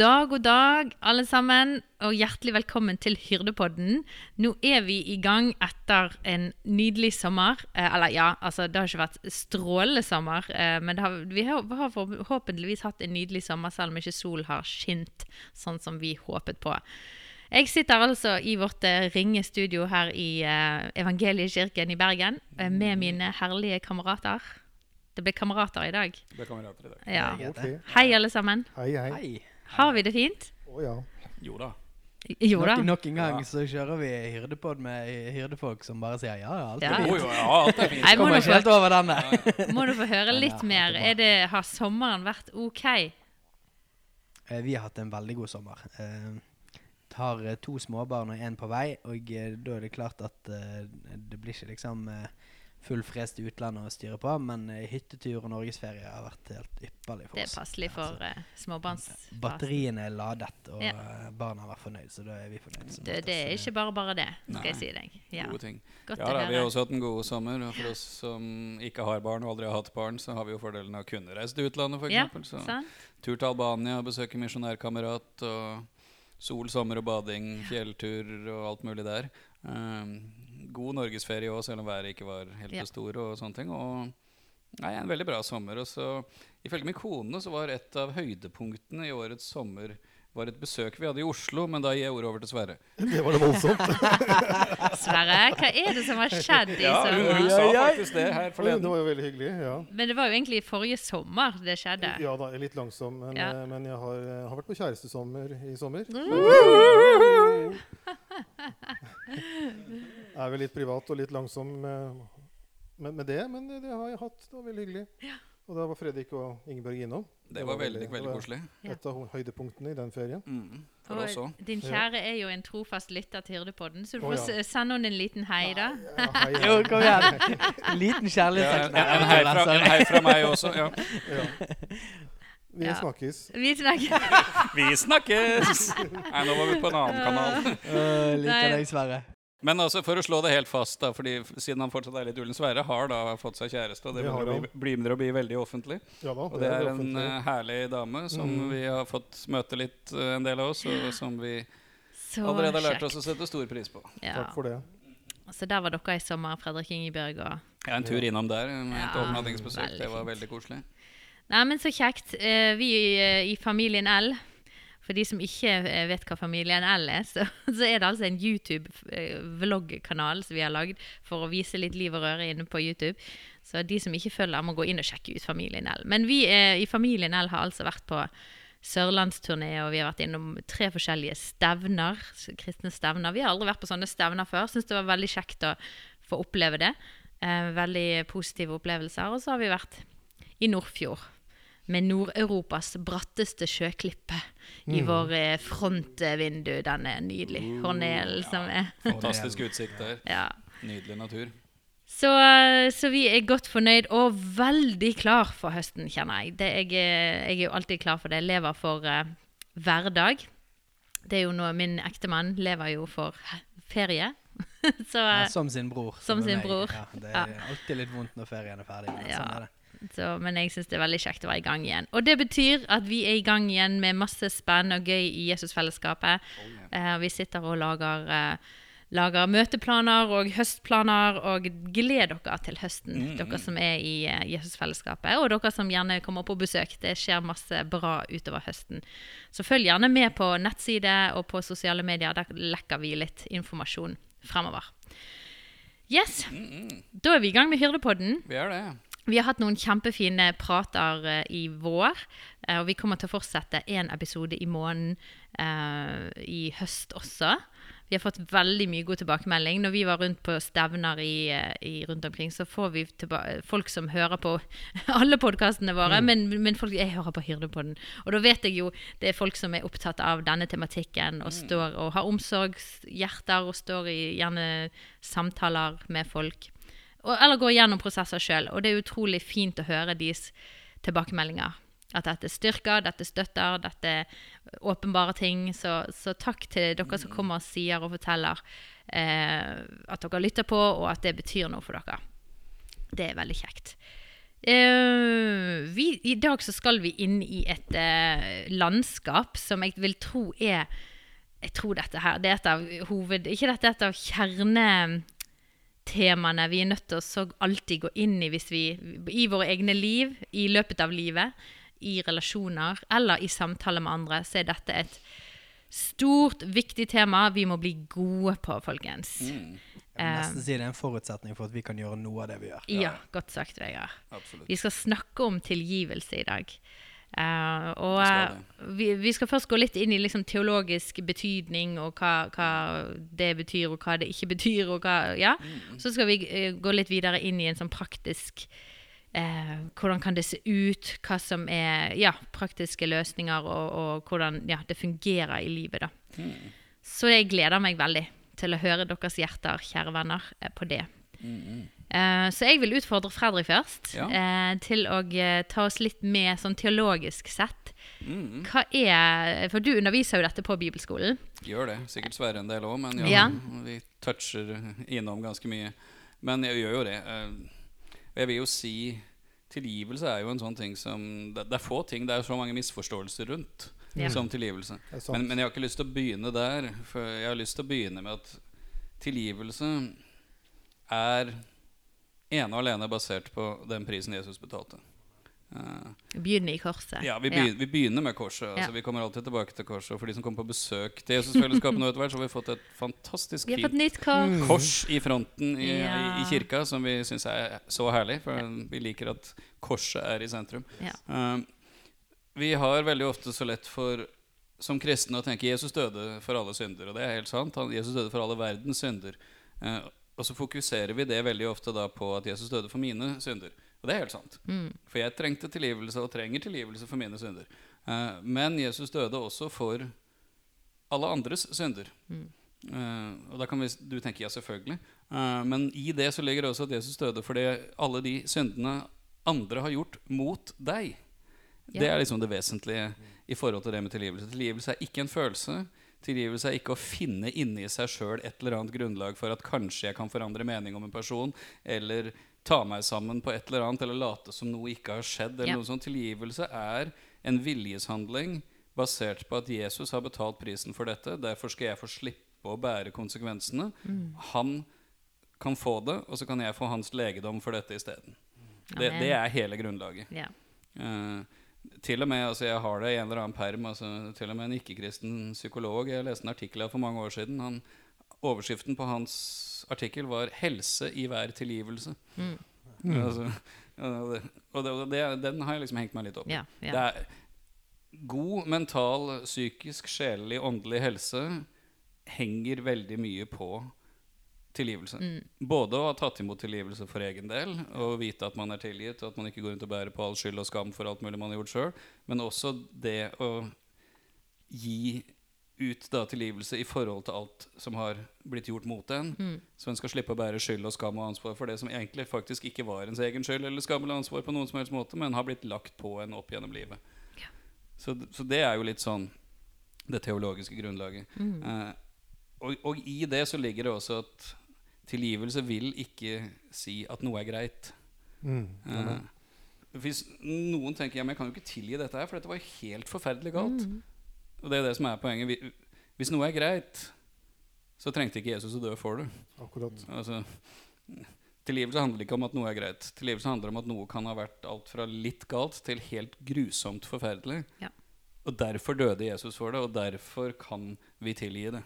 God dag, god dag, alle sammen, og hjertelig velkommen til Hyrdepodden. Nå er vi i gang etter en nydelig sommer. Eh, eller ja, altså det har ikke vært strålende sommer, eh, men det har, vi har, har forhåpentligvis hatt en nydelig sommer, selv om ikke sol har skint sånn som vi håpet på. Jeg sitter altså i vårt eh, ringe studio her i eh, Evangeliekirken i Bergen eh, med mine herlige kamerater. Det ble kamerater i dag. Det ble kamerater i dag. Ja. Hei, alle sammen. Hei, hei. Hei. Har vi det fint? Å ja. Jo da. Jo da. Nok, nok en gang Ja. så kjører vi hyrdepod med hyrdefolk som bare sier ja, ja, alt er fint. jo, ja, alt er fint. Nei, må Kommer du ikke få- helt over denne. Må du få høre litt Ja, mer. er. Det, har sommeren vært OK? Eh, Vi har hatt en veldig god sommer. Eh, Har eh, to småbarn og én på vei, og eh, da er det klart at eh, det blir ikke liksom eh, full i utlandet å styre på, men eh, hyttetur og norgesferie har vært helt ypperlig for oss. Det er oss. passelig for uh, småbarnsfasen. Batteriene er ladet, og Ja. eh, barna har vært fornøyd, så da er vi fornøyd. Det, det er ikke bare bare det, skal jeg si deg. Ja. Gode ting. Godt Ja da, Vi har også hatt en god sommer. og For oss som ikke har barn og aldri har hatt barn, så har vi jo fordelen av å kunne reise til utlandet, f.eks. Ja, Så sant? tur til Albania, besøke misjonærkamerat og sol, sommer og bading, fjelltur og alt mulig der. Um, god norgesferie òg, selv om været ikke var helt Ja. stor. og sånne ting. Og nei, en veldig bra sommer. Og så, ifølge min kone så var et av høydepunktene i årets sommer var et besøk vi hadde i Oslo, men da gir jeg ordet over til Sverre. Det var det voldsomt. Sverre, hva er det som har skjedd i Ja, hun, hun sa faktisk det her Det forleden. var jo veldig hyggelig. ja. Men det var jo egentlig forrige sommer det skjedde. Ja da, litt langsom, men, Ja. eh, men jeg har, eh, har vært på kjærestesommer i sommer. Jeg er vel litt privat og litt langsom med, med, med det, men det, det har jeg hatt. Det var veldig hyggelig. Og da var Fredrik og Ingeborg innom. Det var veldig, veldig det var koselig. Et av høydepunktene i den ferien. Mm, for oss Og òg. din kjære er jo en trofast lytter til Hyrdepodden, så du får får ja. sende henne en liten hei, da. Ja, hei, hei. Jo, kom igjen. Liten liten Ja, en, en, hei fra, en hei fra meg også. Ja. Ja. Vi Ja. snakkes. Vi snakkes. Vi snakkes! Nei, nå var vi på en annen kanal. Uh, liker deg, Sverre. Men altså, for å slå det helt fast, da, fordi siden han fortsatt er litt ullen, Sverre har da fått seg kjæreste, og det Det har begynner å bli, begynner å bli veldig offentlig. Ja da, Og det er en eh, herlig dame som Mm. vi har fått møte litt, uh, en del av oss, og som vi så allerede har lært oss å sette stor pris på. Ja. Takk for det. Så der var dere i sommer, Fredrik Ingebjørg og Ja, en tur innom der med et Ja, overnattingsbesøk, det var veldig veldig koselig. Nei, men så kjekt. Uh, Vi i, i Familien L, for de som ikke eh, vet hva Familien L er, så, så er det altså en YouTube-vloggkanal som vi har lagd for å vise litt liv og røre inne på YouTube. Så de som ikke følger, må gå inn og sjekke ut Familien L. Men vi eh, i Familien L har altså vært på sørlandsturné, og vi har vært innom tre forskjellige stevner, kristne stevner. Vi har aldri vært på sånne stevner før. Syns det var veldig kjekt å få oppleve det. Eh, veldig positive opplevelser. Og så har vi vært i Nordfjord med Nord-Europas bratteste sjøklippe i vår eh, frontvindu. Den er nydelig. Hornelen som er Fantastisk utsikt der. Ja. Nydelig natur. Så, eh, så vi er godt fornøyd og veldig klar for høsten, kjenner jeg. Det, jeg, er- jeg er jo alltid klar for det. Jeg lever for uh, hverdag. Det er jo noe Min ektemann lever jo for ferie. så Ja, eh, som sin bror. Som som sin meg. bror. Ja, det Ja. er alltid litt vondt når ferien er ferdig. Men Ja. sånn er det. Så, men jeg syns det er veldig kjekt å være i gang igjen. Og det betyr at vi er i gang igjen med masse spennende og gøy i Jesusfellesskapet. Uh, vi sitter og lager, uh, lager møteplaner og høstplaner, og gled dere til høsten, Mm, dere som er i uh, Jesusfellesskapet. Og dere som gjerne kommer på besøk. Det skjer masse bra utover høsten. Så følg gjerne med på nettside og på sosiale medier. Der lekker vi litt informasjon fremover. Yes, da er vi i gang med Hyrdepodden. Vi er det. Vi har hatt noen kjempefine prater uh, i vår, uh, og vi kommer til å fortsette én episode i måneden uh, i høst også. Vi har fått veldig mye god tilbakemelding. Når vi var rundt på stevner i, i rundt omkring, så får vi folk som hører på alle podkastene våre, men, men folk jeg hører på Hyrdepodden. Og da vet jeg jo det er folk som er opptatt av denne tematikken og står og har omsorgshjerter og står i gjerne samtaler med folk. Og, eller går gjennom prosesser sjøl. Og det er utrolig fint å høre deres tilbakemeldinger. At dette styrker, dette støtter, dette åpenbare ting. Så, så takk til dere som kommer og sier og forteller eh, at dere lytter på, og at det betyr noe for dere. Det er veldig kjekt. Eh, vi, I dag så skal vi inn i et eh, landskap som jeg vil tro er Jeg tror dette her det er et av hoved... Ikke dette er et av kjernetemaene vi er nødt til å alltid gå inn i hvis vi I våre egne liv, i løpet av livet, i relasjoner eller i samtale med andre, så er dette et stort, viktig tema vi må bli gode på, folkens. Mm, Jeg vil nesten si det er en forutsetning for at vi kan gjøre noe av det vi gjør. Ja, godt sagt, Vegard. absolutt. Vi skal snakke om tilgivelse i dag. Eh, og Vi skal eh, vi, vi skal først gå litt inn i liksom teologisk betydning, og hva, hva det betyr, og hva det ikke betyr. Hva, ja. Så skal vi uh, gå litt videre inn i en sånn praktisk uh, Hvordan kan det se ut? Hva som er ja, praktiske løsninger, og, og hvordan ja, det fungerer i livet. da. Mm, Så jeg gleder meg veldig til å høre deres hjerter, kjære venner, på det. Eh, så jeg vil utfordre Fredrik først Ja. eh, til å eh, ta oss litt med sånn teologisk sett. Mm, Hva er For du underviser jo dette på bibelskolen. gjør det. Sikkert Sverre en del òg, men ja, Ja. vi toucher innom ganske mye. Men jeg gjør jo det. eh, jeg vil jo si Tilgivelse er jo en sånn ting som Det, det er få ting det er så mange misforståelser rundt Ja. som tilgivelse. Men, men jeg har ikke lyst til å begynne der. For jeg har lyst til å begynne med at tilgivelse er ene og alene basert på den prisen Jesus betalte. Vi begynner i korset. ja, vi begynner, vi begynner med korset. Altså, Ja. Vi kommer alltid tilbake til korset. Og for de som kommer på besøk til Jesusfellesskapet nå etter hvert, så har vi fått et fantastisk Vi har fått fint kors. kors i fronten i, Ja. i, i kirka, som vi syns er så herlig. For vi liker at korset er i sentrum. Ja. Eh, vi har veldig ofte så lett for som kristne å tenke Jesus døde for alle synder. Og det er helt sant. Han, Jesus døde for alle verdens synder. Eh, og så fokuserer vi det veldig ofte da på at Jesus døde for mine synder. Og det er helt sant. Mm. For jeg trengte tilgivelse og trenger tilgivelse for mine synder. Uh, men Jesus døde også for alle andres synder. Eh, og da kan vi, du tenke ja, selvfølgelig. Uh, men i det så ligger det også at Jesus døde for det, alle de syndene andre har gjort mot deg. Det er liksom det vesentlige i forhold til det med tilgivelse. Tilgivelse er ikke en følelse. Tilgivelse er ikke å finne inni seg sjøl et eller annet grunnlag for at kanskje jeg kan forandre mening om en person, eller ta meg sammen på et eller annet, eller late som noe ikke har skjedd. eller Ja. noe sånt. Tilgivelse er en viljeshandling basert på at Jesus har betalt prisen for dette. Derfor skal jeg få slippe å bære konsekvensene. Mm. Han kan få det, og så kan jeg få hans legedom for dette isteden. Det, det er hele grunnlaget. Ja. Eh, til og med, altså Jeg har det i en eller annen perm. Altså, til og med en ikke-kristen psykolog Jeg leste en artikkel av for mange år siden. Han, overskriften på hans artikkel var 'Helse i hver tilgivelse'. Mm. Altså, og det, og det, den har jeg liksom hengt meg litt opp i. Yeah, yeah. Det er god mental, psykisk, sjelelig, åndelig helse henger veldig mye på tilgivelse. Mm. Både å ha tatt imot tilgivelse for egen del, og vite at man er tilgitt, og at man ikke går rundt og bærer på all skyld og skam for alt mulig man har gjort sjøl, men også det å gi ut da tilgivelse i forhold til alt som har blitt gjort mot en. Mm. Så en skal slippe å bære skyld og skam og ansvar for det som egentlig faktisk ikke var ens egen skyld eller skam eller ansvar på noen som helst måte, men har blitt lagt på en opp gjennom livet. Ja. Så, så det er jo litt sånn det teologiske grunnlaget. Mm. Eh, og, og i det så ligger det også at tilgivelse vil ikke si at noe er greit. Mm. Eh, hvis noen tenker ja, men jeg kan jo ikke tilgi dette her, for dette var jo helt forferdelig galt. Mm. Og det er det som er poenget. Hvis noe er greit, så trengte ikke Jesus å dø for det. Akkurat. Altså, tilgivelse handler ikke om at noe er greit. Tilgivelse handler om at noe kan ha vært alt fra litt galt til helt grusomt forferdelig. Ja. Og derfor døde Jesus for det, og derfor kan vi tilgi det.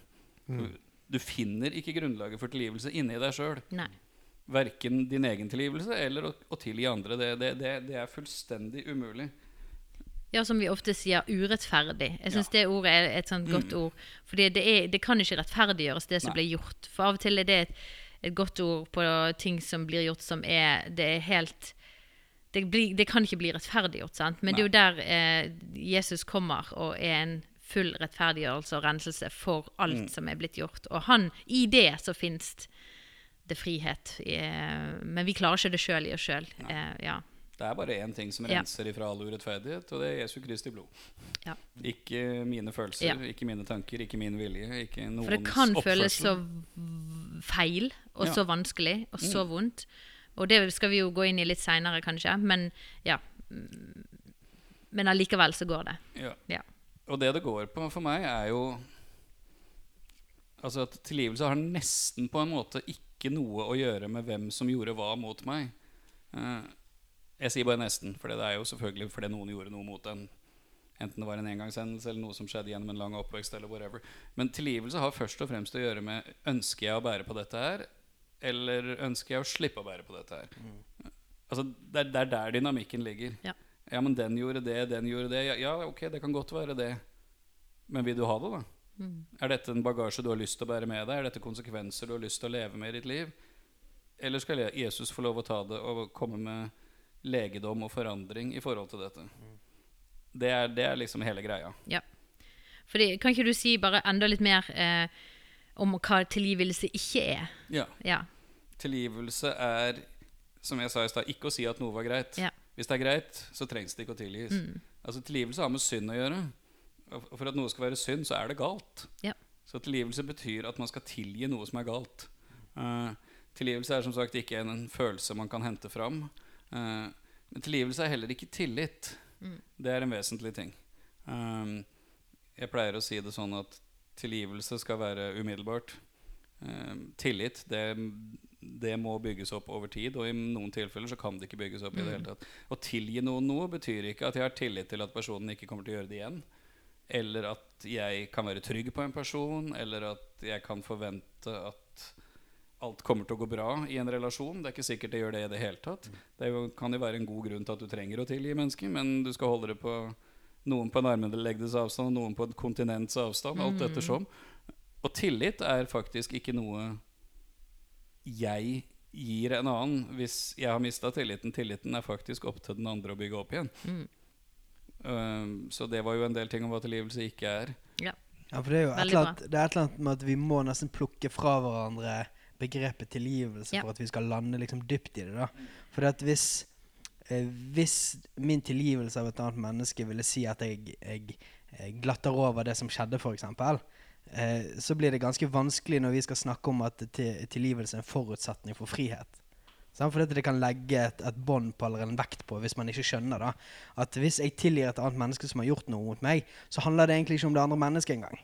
Mm. Du finner ikke grunnlaget for tilgivelse inni deg sjøl. Verken din egen tilgivelse eller å, å tilgi andre. Det, det, det, det er fullstendig umulig. Ja, som vi ofte sier, urettferdig. Jeg syns Ja. det ordet er et sånt godt Mm. ord. For det, det kan ikke rettferdiggjøres, det som Nei. blir gjort. For av og til er det et, et godt ord på ting som blir gjort som er Det er helt Det, blir, det kan ikke bli rettferdiggjort, sant? Men det er jo der eh, Jesus kommer og er en full rettferdiggjørelse og renselse for alt Mm. som er blitt gjort. Og han, i det så fins det frihet. Eh, men vi klarer ikke det sjøl i oss sjøl. Eh, ja. Det er bare én ting som Ja. renser ifra all urettferdighet, og det er Jesu Kristi blod. Ja. Ikke mine følelser, Ja. ikke mine tanker, ikke min vilje, ikke noens oppførsel. For det kan oppførsel. føles så feil og Ja. så vanskelig og så Mm. vondt. Og det skal vi jo gå inn i litt seinere, kanskje. Men ja. mm, Men allikevel så går det. Ja. Og det det går på for meg, er jo Altså at tilgivelse har nesten på en måte ikke noe å gjøre med hvem som gjorde hva mot meg. Eh, jeg sier bare nesten, for det er jo selvfølgelig fordi noen gjorde noe mot en. Enten det var en engangshendelse eller noe som skjedde gjennom en lang oppvekst. eller whatever Men tilgivelse har først og fremst å gjøre med ønsker jeg å bære på dette her, eller ønsker jeg å slippe å bære på dette her. Altså, det, er, det er der dynamikken ligger. Ja. Ja, men den gjorde det, den gjorde det. Ja, ja, ok, det kan godt være det. Men vil du ha det, da? Mm. Er dette en bagasje du har lyst til å bære med deg? Er dette konsekvenser du har lyst til å leve med i ditt liv? Eller skal Jesus få lov å ta det og komme med legedom og forandring i forhold til dette? Det er, det er liksom hele greia. Ja. Fordi, kan ikke du si bare enda litt mer eh, om hva tilgivelse ikke er? Ja. Ja. Tilgivelse er, som jeg sa i stad, ikke å si at noe var greit. Ja. Hvis det er greit, så trengs det ikke å tilgis. Altså Tilgivelse har med synd å gjøre. Og for at noe skal være synd, så er det galt. Ja. Så tilgivelse betyr at man skal tilgi noe som er galt. Uh, tilgivelse er som sagt ikke en, en følelse man kan hente fram. Uh, men tilgivelse er heller ikke tillit. Det er en vesentlig ting. Um, jeg pleier å si det sånn at tilgivelse skal være umiddelbart. Um, tillit, det, det må bygges opp over tid, og i noen tilfeller så kan det ikke bygges opp i det hele tatt. Å tilgi noen noe betyr ikke at jeg har tillit til at personen ikke kommer til å gjøre det igjen. Eller at jeg kan være trygg på en person, eller at jeg kan forvente at alt kommer til å gå bra i en relasjon. Det er ikke sikkert det gjør det i det hele tatt. Det er jo, kan jo være en god grunn til at du trenger å tilgi mennesker, men du skal holde det på noen på en armlengdes avstand, noen på et kontinents avstand, alt ettersom. Og tillit er faktisk ikke noe jeg gir en annen hvis jeg har mista tilliten. Tilliten er faktisk opp til den andre å bygge opp igjen. Mm. Um, så det var jo en del ting om hva tilgivelse ikke er. ja. Ja, for det er jo et eller, annet, det er et eller annet med at vi må nesten plukke fra hverandre begrepet tilgivelse Ja. for at vi skal lande liksom dypt i det. da. For at hvis, eh, hvis min tilgivelse av et annet menneske ville si at jeg, jeg, eh, glatter over det som skjedde, f.eks., eh, så blir det ganske vanskelig når vi skal snakke om at til, tilgivelse er en forutsetning for frihet. Sånn? For dette det kan legge et, et bånd på eller en vekt på hvis man ikke skjønner da, at hvis jeg tilgir et annet menneske som har gjort noe mot meg, så handler det egentlig ikke om det andre mennesket engang.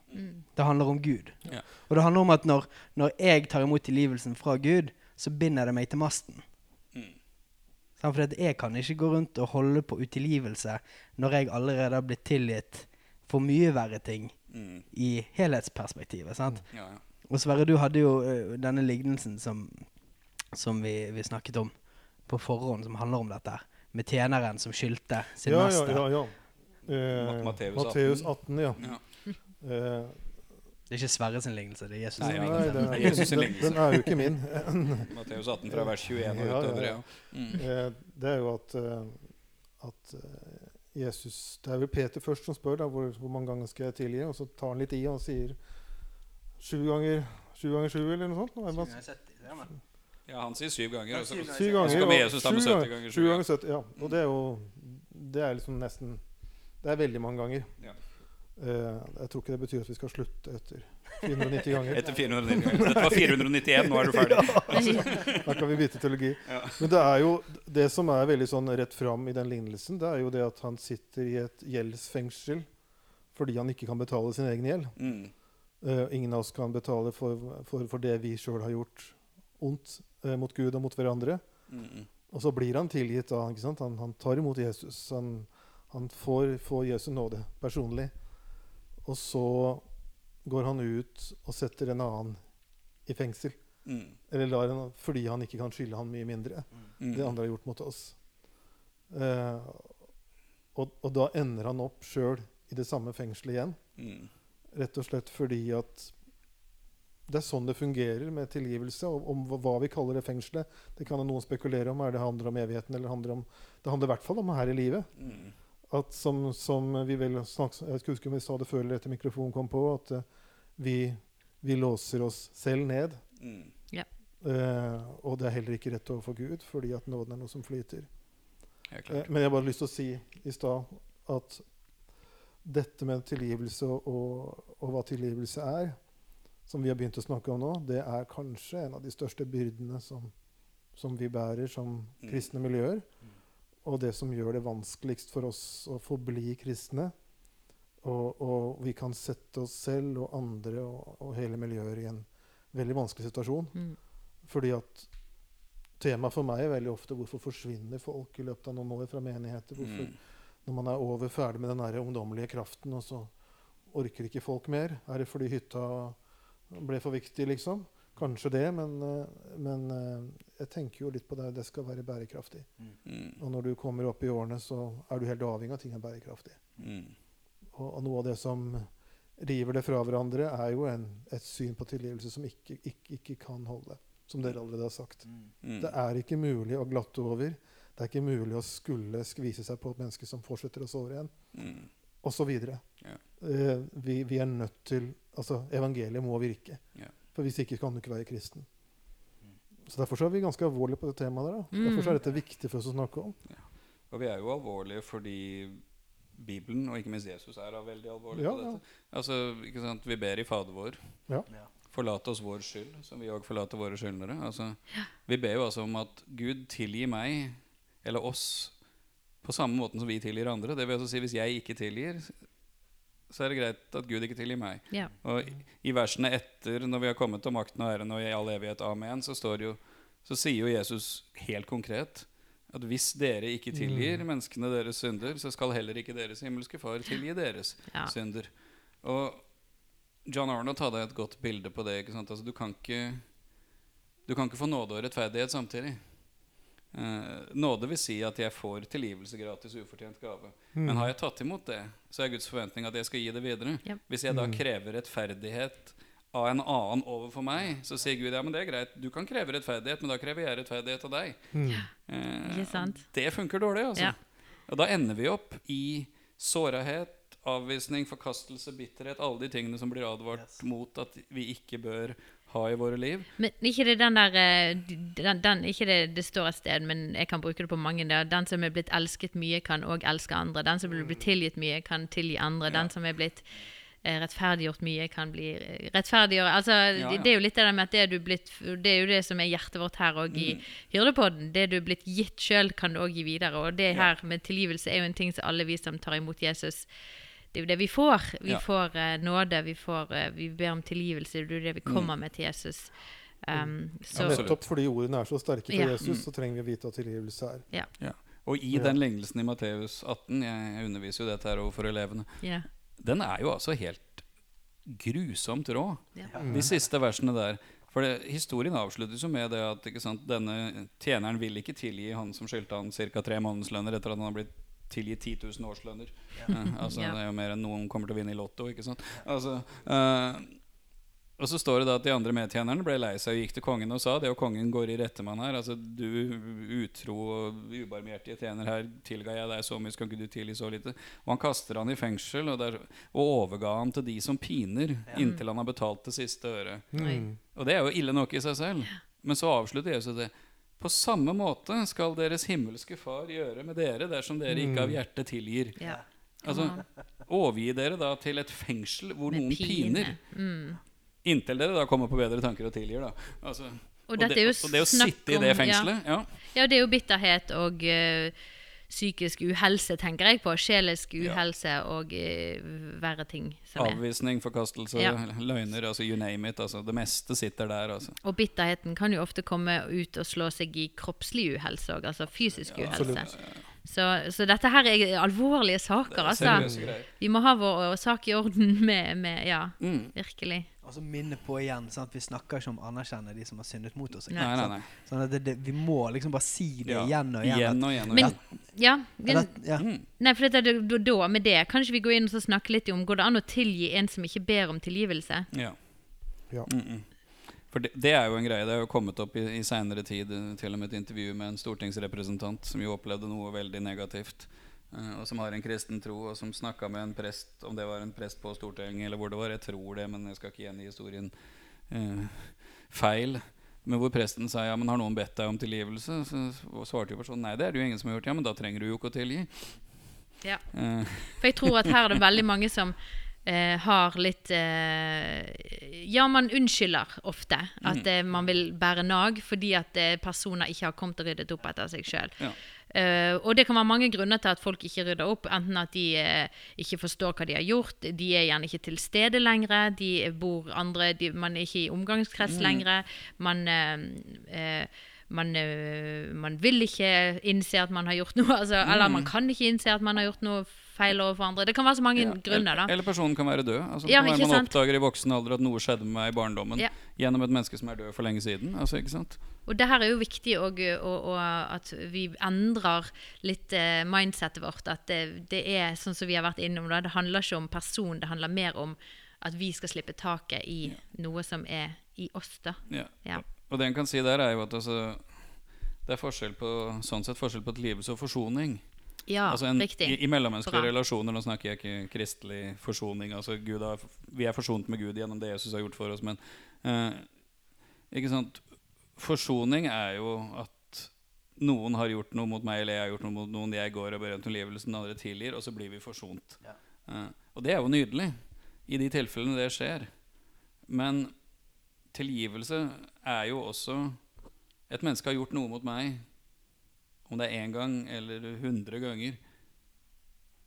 Det handler om Gud. Ja. Og det handler om at når, når jeg tar imot tilgivelsen fra Gud, så binder det meg til masten. Mm. Sånn? For jeg kan ikke gå rundt og holde på utilgivelse når jeg allerede har blitt tilgitt for mye verre ting Mm. i helhetsperspektivet. Sant? Ja, ja. Og Sverre, du hadde jo uh, denne lignelsen som, som vi, vi snakket om på forhånd, som handler om dette. Med tjeneren som skyldte sin Ja, ja, mester. ja. ja. Eh, Ma- Matteus Matteus 18, 18, ja. Ja. Eh, Det er ikke Sverre sin lignelse, det er Jesus Nei, sin lignelse. nei, den, er Jesus sin lignelse. den er jo ikke min. Matteus 18 fra vers 21 og Ja, ja, utover. ja. Ja. Mm. Eh, det er jo at, eh, at eh, Jesus Det er vel Peter først som spør da, hvor, hvor mange ganger skal jeg tilgi. Og så tar han litt i og sier sju ganger sju ganger sju, eller noe sånt. Nå det bare- ja, han sier syv ganger. Og så, syv ganger. Syv ganger. og Jesus da med 70 ganger- ganger Sju sju. ganger 70, ja. Og det er jo Det er liksom nesten Det er veldig mange ganger. Ja. Eh, jeg tror ikke det betyr at vi skal slutte etter 490 ganger. Etter 490 ganger. Dette var 491, nå er du ferdig. Da kan vi bytte teologi. Ja. Men det er jo det som er veldig sånn rett fram i den lignelsen, det er jo det at han sitter i et gjeldsfengsel fordi han ikke kan betale sin egen gjeld. Mm. Uh, ingen av oss kan betale for, for, for det vi sjøl har gjort ondt uh, mot Gud og mot hverandre. Mm. Og så blir han tilgitt da. ikke sant? Han, han tar imot Jesus. Han, han får, får Jesu nåde personlig. Og så går han ut og setter en annen i fengsel. Mm. Eller lar en, fordi han ikke kan skylde han mye mindre. Mm. Det andre har gjort mot oss. Eh, og, og da ender han opp sjøl i det samme fengselet igjen. Mm. Rett og slett fordi at det er sånn det fungerer med tilgivelse. Og om hva- hva vi kaller det fengselet, det kan noen spekulere om. Er det handler om evigheten, eller handler om Det handler i hvert fall om her i livet. Mm. At som, som vi vel snakket, Jeg husker om vi sa det før eller etter mikrofonen kom på, at uh, vi, vi låser oss selv ned. Mm. Eh, og det er heller ikke rett overfor Gud, fordi at nåden er noe som flyter. Eh, men jeg har bare lyst til å si i stad at dette med tilgivelse og, og, hva tilgivelse er, som vi har begynt å snakke om nå, det er kanskje en av de største byrdene som, som vi bærer som Mm. kristne miljøer. Og det som gjør det vanskeligst for oss å forbli kristne. Og, og vi kan sette oss selv og andre og, og hele miljøet i en veldig vanskelig situasjon. Mm. Fordi at temaet for meg er veldig ofte hvorfor forsvinner folk i løpet av noen år fra menigheter. Hvorfor, Mm. Når man er over ferdig med den der ungdommelige kraften, og så orker ikke folk mer. Er det fordi hytta ble for viktig, liksom? Kanskje det, men, eh, men eh, jeg tenker jo litt på det. Det skal være bærekraftig. Mm. Og når du kommer opp i årene, så er du helt avhengig av ting er bærekraftig. Mm. Og, og noe av det som river det fra hverandre, er jo en, et syn på tilgivelse som ikke, ikke, ikke kan holde. Som dere allerede har sagt. Mm. Det er ikke mulig å glatte over. Det er ikke mulig å skulle skvise seg på et menneske som fortsetter å såre igjen. Mm. Og så videre. Yeah. Uh, vi, vi er nødt til Altså, evangeliet må virke. Ja. For hvis ikke kan du ikke være kristen. Så Derfor så er vi ganske alvorlige på det temaet der. da. Mm. Derfor så er dette viktig for oss å snakke om. Og vi er jo alvorlige fordi Bibelen, og ikke minst Jesus, er da veldig alvorlig Ja, på dette. Altså, ikke sant? Vi ber i Fader vår. Ja. Forlat oss vår skyld, som vi òg forlater våre skyldnere. Altså, Vi ber jo altså om at Gud tilgir meg, eller oss, på samme måten som vi tilgir andre. Det vil altså si Hvis jeg ikke tilgir, så er det greit at Gud ikke tilgir meg. Ja. Og i, i versene etter, når vi har kommet til makten og æren og i all evighet, amen, så, står jo, så sier jo Jesus helt konkret at hvis dere ikke tilgir Mm. menneskene deres synder, så skal heller ikke deres himmelske far tilgi deres Ja. synder. Og John Arnold hadde et godt bilde på det. Altså, du, kan ikke, du kan ikke få nåde og rettferdighet samtidig. Eh, nåde vil si at jeg får tilgivelse gratis, ufortjent gave. Mm. Men har jeg tatt imot det, så er Guds forventning at jeg skal gi det videre. Ja. Hvis jeg da Mm. krever rettferdighet av en annen overfor meg, så sier Gud ja, men det er greit. Du kan kreve rettferdighet, men da krever jeg rettferdighet av deg. Mm. Eh, Ikke sant? Det funker dårlig, altså. Ja. Og da ender vi opp i sårhet, avvisning, forkastelse, bitterhet. Alle de tingene som blir advart Yes. mot at vi ikke bør ha i våre liv. Men ikke det den der eh, den, den, Ikke det det står et sted, men jeg kan bruke det på mange. Der. Den som er blitt elsket mye, kan òg elske andre. Den som er blitt tilgitt mye, kan tilgi andre. Ja. Den som er blitt eh, rettferdiggjort mye, kan bli rettferdiggjort Altså, Ja, det- ja. Det er jo litt det der med at det, du blitt, det er jo det som er hjertet vårt her og i Mm. Hyrdepodden. Det du er blitt gitt sjøl, kan du òg gi videre. Og det her med tilgivelse er jo en ting som alle vi som tar imot Jesus det er jo det vi får. Vi Ja. får uh, nåde, vi, får, uh, vi ber om tilgivelse. Det er jo det vi kommer med til Jesus. Um, så, Ja, nettopp fordi ordene er så sterke for Ja. Jesus, så trenger vi å vite hva tilgivelse er. Og i Ja. den lignelsen i Matteus 18, jeg, jeg underviser jo dette her overfor elevene, ja, den er jo altså helt grusomt rå. ja. Mm. De siste versene der. For det, Historien avsluttes jo med det at ikke sant, denne tjeneren vil ikke tilgi han som skyldte han ca. tre månedslønner etter at han har blitt tilgitt 10 000 årslønner. Eh, altså, Ja. Det er jo mer enn noen kommer til å vinne i Lotto. ikke sant? Altså, uh, og så står det da at de andre medtjenerne ble lei seg og gikk til kongen og sa det, og kongen går i rette med han her. altså Du utro og ubarmhjertige tjener, her tilga jeg deg så mye, skal ikke du tilgi så lite? Og han kaster han i fengsel og, der, og overga han til de som piner, inntil han har betalt det siste øret. Mm. Og det er jo ille nok i seg selv. Men så avslutter Jesus det. På samme måte skal deres himmelske Far gjøre med dere dersom dere ikke av hjertet tilgir. ja. Altså, Overgi dere da til et fengsel hvor Med noen piner. Mm. Inntil dere da kommer på bedre tanker og tilgir. da altså, Og dette er jo og det å sitte i det fengselet ja. Ja, det er jo bitterhet og eh, psykisk uhelse, tenker jeg på. Sjelisk Ja. uhelse og uh, verre ting som er. Avvisning, forkastelse, Ja. løgner, altså you name it. Altså, det meste sitter der. Altså. Og bitterheten kan jo ofte komme ut og slå seg i kroppslig uhelse òg, altså fysisk Ja, uhelse. Så, så dette her er alvorlige saker, altså. Vi må ha vår sak i orden med, med Ja, Mm. virkelig. Og så minne på igjen, sant? vi snakker ikke om å anerkjenne de som har syndet mot oss. Nei. Nei, nei, nei. Sånn at det, det, vi må liksom bare si det Ja. igjen og igjen. Igjen og igjen. Og Men ja, vi, At, ja. Mm. nei, for dette, da, da med det, kan vi gå inn og snakker snakke litt om Går det an å tilgi en som ikke ber om tilgivelse? Ja. Ja. Mm -mm. For det, det er jo en greie. Det har jo kommet opp i, i seinere tid eh, til og med et intervju med en stortingsrepresentant som jo opplevde noe veldig negativt. Eh, og som har en kristen tro, og som snakka med en prest, om det var en prest på Stortinget eller hvor det var. Jeg tror det, men jeg skal ikke gjengi historien eh, feil. Men hvor presten sa ja, men har noen bedt deg om tilgivelse? Så svarte jo personen nei, det er det jo ingen som har gjort. Ja, men da trenger du jo ikke å tilgi. Ja. Eh, For jeg tror at her er det veldig mange som eh, har litt eh, Ja, man unnskylder ofte at eh, man vil bære nag fordi at personer ikke har kommet og ryddet opp etter seg sjøl. Ja. Eh, og det kan være mange grunner til at folk ikke rydder opp. Enten at de uh, ikke forstår hva de har gjort, de er gjerne ikke til stede lenger, de bor andre de, Man er ikke i omgangskrets lenger. Man uh, man, man vil ikke innse at man har gjort noe, altså, eller man kan ikke innse at man har gjort noe feil overfor andre. Det kan være så mange Ja, grunner, da. Eller, personen kan være død. Altså, Ja, man sant? oppdager i voksen alder at noe skjedde med meg i barndommen Ja. gjennom et menneske som er død for lenge siden. Altså, ikke sant? Og det her er jo viktig og, og, og at vi endrer litt eh, mindsetet vårt. At det, det er sånn som vi har vært innom. Da. Det handler ikke om person, det handler mer om at vi skal slippe taket i noe som er i oss. da. Ja. Ja. Og det en kan si der, er jo at altså, det er forskjell på, sånn sett forskjell på tilgivelse og forsoning. Ja, altså en, riktig. I, i mellommenneskelige Bra. relasjoner, nå snakker jeg ikke kristelig forsoning. Altså Gud har, vi er forsont med Gud gjennom det Jesus har gjort for oss. Men eh, ikke sant? forsoning er jo at noen har gjort noe mot meg, eller jeg har gjort noe mot noen. Jeg går og ber om tilgivelse, den andre tilgir, og så blir vi forsont. Ja. Eh, og det er jo nydelig i de tilfellene det skjer. Men tilgivelse er jo også Et menneske har gjort noe mot meg, om det er én gang eller hundre ganger,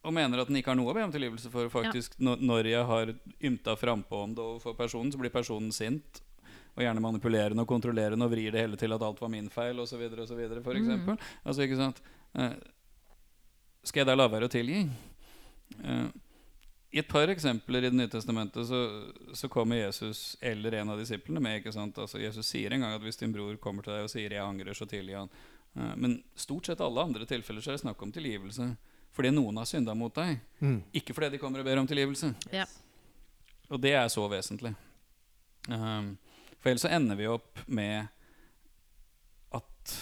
og mener at den ikke har noe å be om tilgivelse for. faktisk når- Når jeg har ymta frampå om det overfor personen, så blir personen sint. Og gjerne manipulerende og kontrollerende og vrir det hele til at alt var min feil osv. osv. eksempel. altså, ikke sant? Eh, skal jeg da la være å tilgi? Eh, I et par eksempler i Det nye testamentet så, så kommer Jesus eller en av disiplene med. ikke sant? Altså, Jesus sier en gang at hvis din bror kommer til deg og sier 'jeg angrer', så tilgi han. Eh, men stort sett alle andre tilfeller så er det snakk om tilgivelse fordi noen har synda mot deg. Mm. Ikke fordi de kommer og ber om tilgivelse. Ja. Og det er så vesentlig. Um, for ellers så ender vi opp med at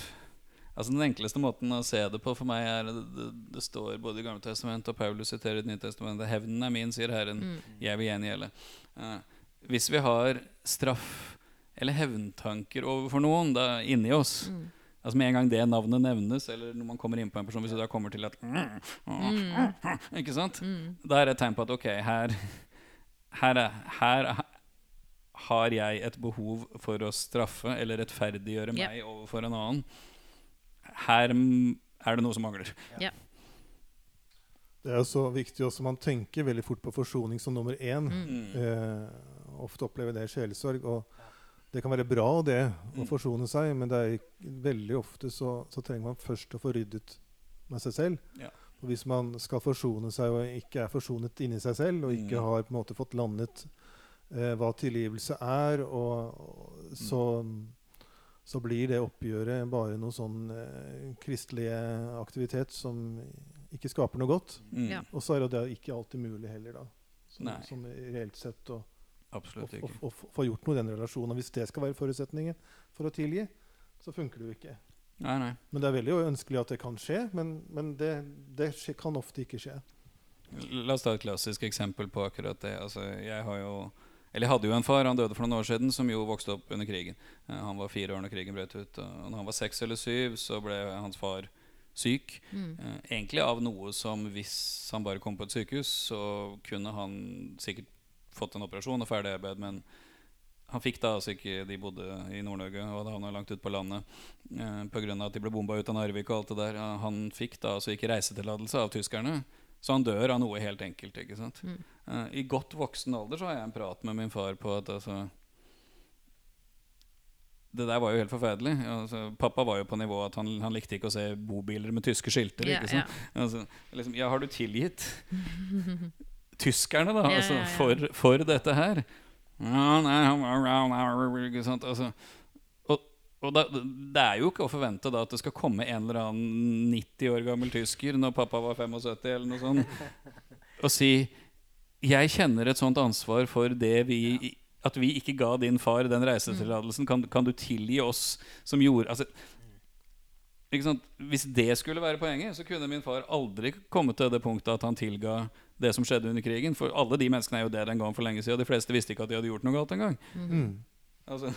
Altså Den enkleste måten å se det på for meg er det, det, det står både i Gamle testamentet og Paulus siterer i nye testamentet 'Hevnen er min, sier Herren. Jeg vil gjengjelde'. Uh, hvis vi har straff eller hevntanker overfor noen da inni oss Altså Med en gang det navnet nevnes, eller når man kommer inn på en person Hvis du da kommer til at Ikke sant? Da er det et tegn på at ok, her, her, er, her har jeg et behov for å straffe eller rettferdiggjøre Ja. meg overfor en annen. Her mm, er det noe som mangler. Det er jo så viktig også, Man tenker veldig fort på forsoning som nummer én. Mm. Eh, ofte opplever det sjelesorg. Og det kan være bra det å Mm. forsone seg, men det er veldig ofte så, så trenger man først å få ryddet med seg selv. Ja. Og hvis man skal forsone seg og ikke er forsonet inni seg selv, og ikke Mm. har på en måte fått landet eh, hva tilgivelse er, og, og så, så blir det oppgjøret bare noe sånn eh, kristelig aktivitet som ikke skaper noe godt. Mm. Ja. Og så er det ikke alltid mulig heller, da. Som, sånn reelt sett å, Absolutt å, ikke. å, å få gjort noe i den relasjonen. Og hvis det skal være forutsetningen for å tilgi, så funker det jo ikke. Nei, nei. Men det er veldig ønskelig at det kan skje, men, men det, det skje, kan ofte ikke skje. La oss ta et klassisk eksempel på akkurat det. Altså, jeg har jo eller jeg hadde jo en far, han døde for noen år siden, som jo vokste opp under krigen. Eh, han var fire år når krigen brøt ut. Og når han var seks eller syv, så ble hans far syk. Mm. egentlig av noe som hvis han bare kom på et sykehus, så kunne han sikkert fått en operasjon og ferdig arbeid, men han fikk da altså ikke De bodde i Nord-Norge og hadde havna langt ut på landet eh, pga. at de ble bomba ut av Narvik og alt det der. Han fikk da altså ikke reisetillatelse av tyskerne. Så han dør av noe helt enkelt. ikke sant? Eh, I godt voksen alder så har jeg en prat med min far på at altså Det der var jo helt forferdelig. Altså, pappa var jo på nivå at han, han likte ikke å se bobiler med tyske skilter. Ja, ikke sant? Altså, liksom, ja, har du tilgitt tyskerne, da? Altså. For, for dette her? Altså, og og da, det er jo ikke å forvente da at det skal komme en eller annen 90 år gammel tysker når pappa var 75 eller noe sånt, og si jeg kjenner et sånt ansvar for det vi At vi ikke ga din far den reisetillatelsen. Kan, kan du tilgi oss som gjorde altså? Hvis det skulle være poenget, så kunne min far aldri kommet til det punktet at han tilga det som skjedde under krigen. For alle de menneskene er jo det den gang for lenge siden. Og de fleste visste ikke at de hadde gjort noe galt engang. Mm. Altså.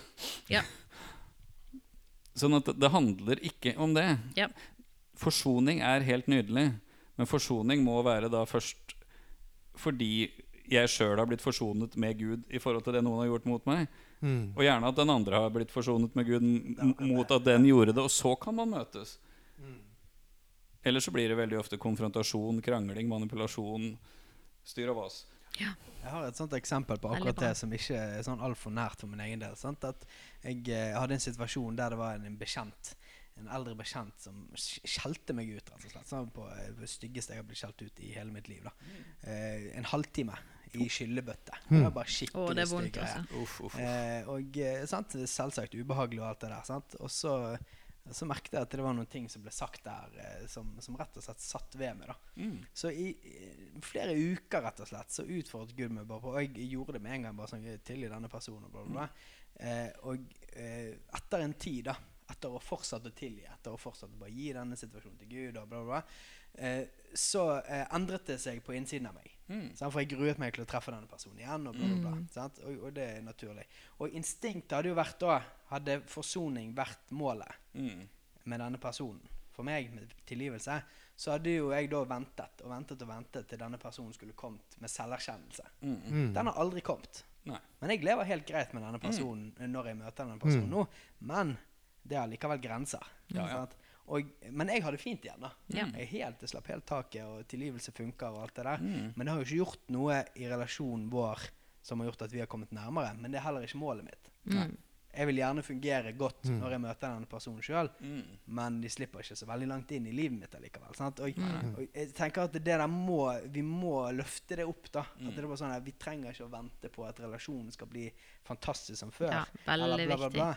Ja. Sånn at det, handler ikke om det. Ja. Forsoning er helt nydelig, men forsoning må være da først fordi jeg sjøl har blitt forsonet med Gud i forhold til det noen har gjort mot meg. Mm. Og gjerne at den andre har blitt forsonet med Gud mot at den gjorde det. Og så kan man møtes. Eller så blir det veldig ofte konfrontasjon, krangling, manipulasjon, styr og vas. Jeg har et sånt eksempel på akkurat det som ikke er sånn altfor nært for min egen del. Sant? At jeg eh, hadde en situasjon der det var en bekjent en eldre bekjent som sk- skjelte meg ut, rett og slett. Sånn på eh, det styggeste jeg har blitt skjelt ut i hele mitt liv. da eh, En halvtime i skyllebøtte. Det var bare skikkelig skikkelig det er vondt, stygg greie. altså. Eh, og eh, sant? selvsagt ubehagelig og alt det der. Sant? Og så, så merket jeg at det var noen ting som ble sagt der eh, som, som rett og slett satt ved meg. da Mm. Så i flere uker rett og slett så utfordret Gud meg bare på Og jeg gjorde det med en gang. bare sånn, Tilgi denne personen. Bla, bla, bla. Eh, og eh, etter en tid, da etter å fortsette å tilgi, etter å fortsette å bare gi denne situasjonen til Gud, og bla, bla, bla, eh, så eh, endret det seg på innsiden av meg. Mm. For jeg gruet meg til å treffe denne personen igjen. Og, bla, bla, bla, sant? Og, og det er naturlig. Og instinktet hadde jo vært da Hadde forsoning vært målet Mm. med denne personen, for meg, med tilgivelse, så hadde jo jeg da ventet og ventet og ventet til denne personen skulle kommet med selverkjennelse. Mm. Mm. Den har aldri kommet. Nei. Men jeg lever helt greit med denne personen når jeg møter denne personen Mm. nå. Men det er likevel grenser. Ja, ja. Og, men jeg har det fint igjen. da Ja. Jeg, helt, jeg slapp helt taket, og tilgivelse funker. og alt det der Mm. Men det har jo ikke gjort noe i relasjonen vår som har gjort at vi har kommet nærmere. Men det er heller ikke målet mitt. Mm. Jeg vil gjerne fungere godt Mm. når jeg møter denne personen sjøl, Mm. men de slipper ikke så veldig langt inn i livet mitt allikevel. Sant? Og, Mm. og jeg tenker at det der må Vi må løfte det opp, da. Mm. At det er bare sånn at Vi trenger ikke å vente på at relasjonen skal bli fantastisk som før. Ja, veldig eller bla, bla, viktig. bla.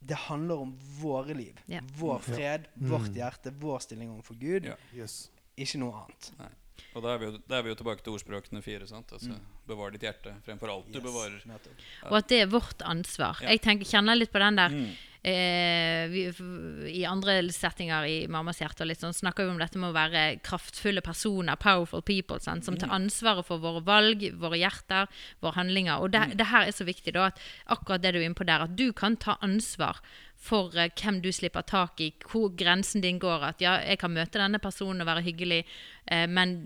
Det handler om våre liv. Yeah. Vår fred, Mm. vårt hjerte, vår stilling overfor Gud. Yeah. Yes. Ikke noe annet. Og da er, vi jo, da er vi jo tilbake til ordspråkene fire. sant? Altså, Mm. Bevar ditt hjerte fremfor alt du bevarer. Og at det er vårt ansvar. Ja. Jeg tenker, kjenner litt på den der Mm. eh, vi, I andre settinger i Mammas hjerte og litt sånn, snakker vi om dette med å være kraftfulle personer, powerful people, sant, som tar ansvaret for våre valg, våre hjerter, våre handlinger. Og det, det her er så viktig, da, at akkurat det du er inne på der, at du kan ta ansvar for eh, hvem du slipper tak i, hvor grensen din går. At ja, jeg kan møte denne personen og være hyggelig, eh, men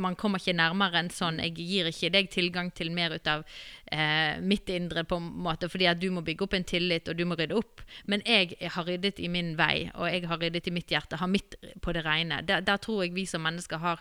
man kommer ikke nærmere enn sånn. Jeg gir ikke deg tilgang til mer ut av eh, mitt indre, på en måte, fordi at du må bygge opp en tillit, og du må rydde opp. Men jeg har ryddet i min vei, og jeg har ryddet i mitt hjerte, har mitt på det rene. Der, der tror jeg vi som mennesker har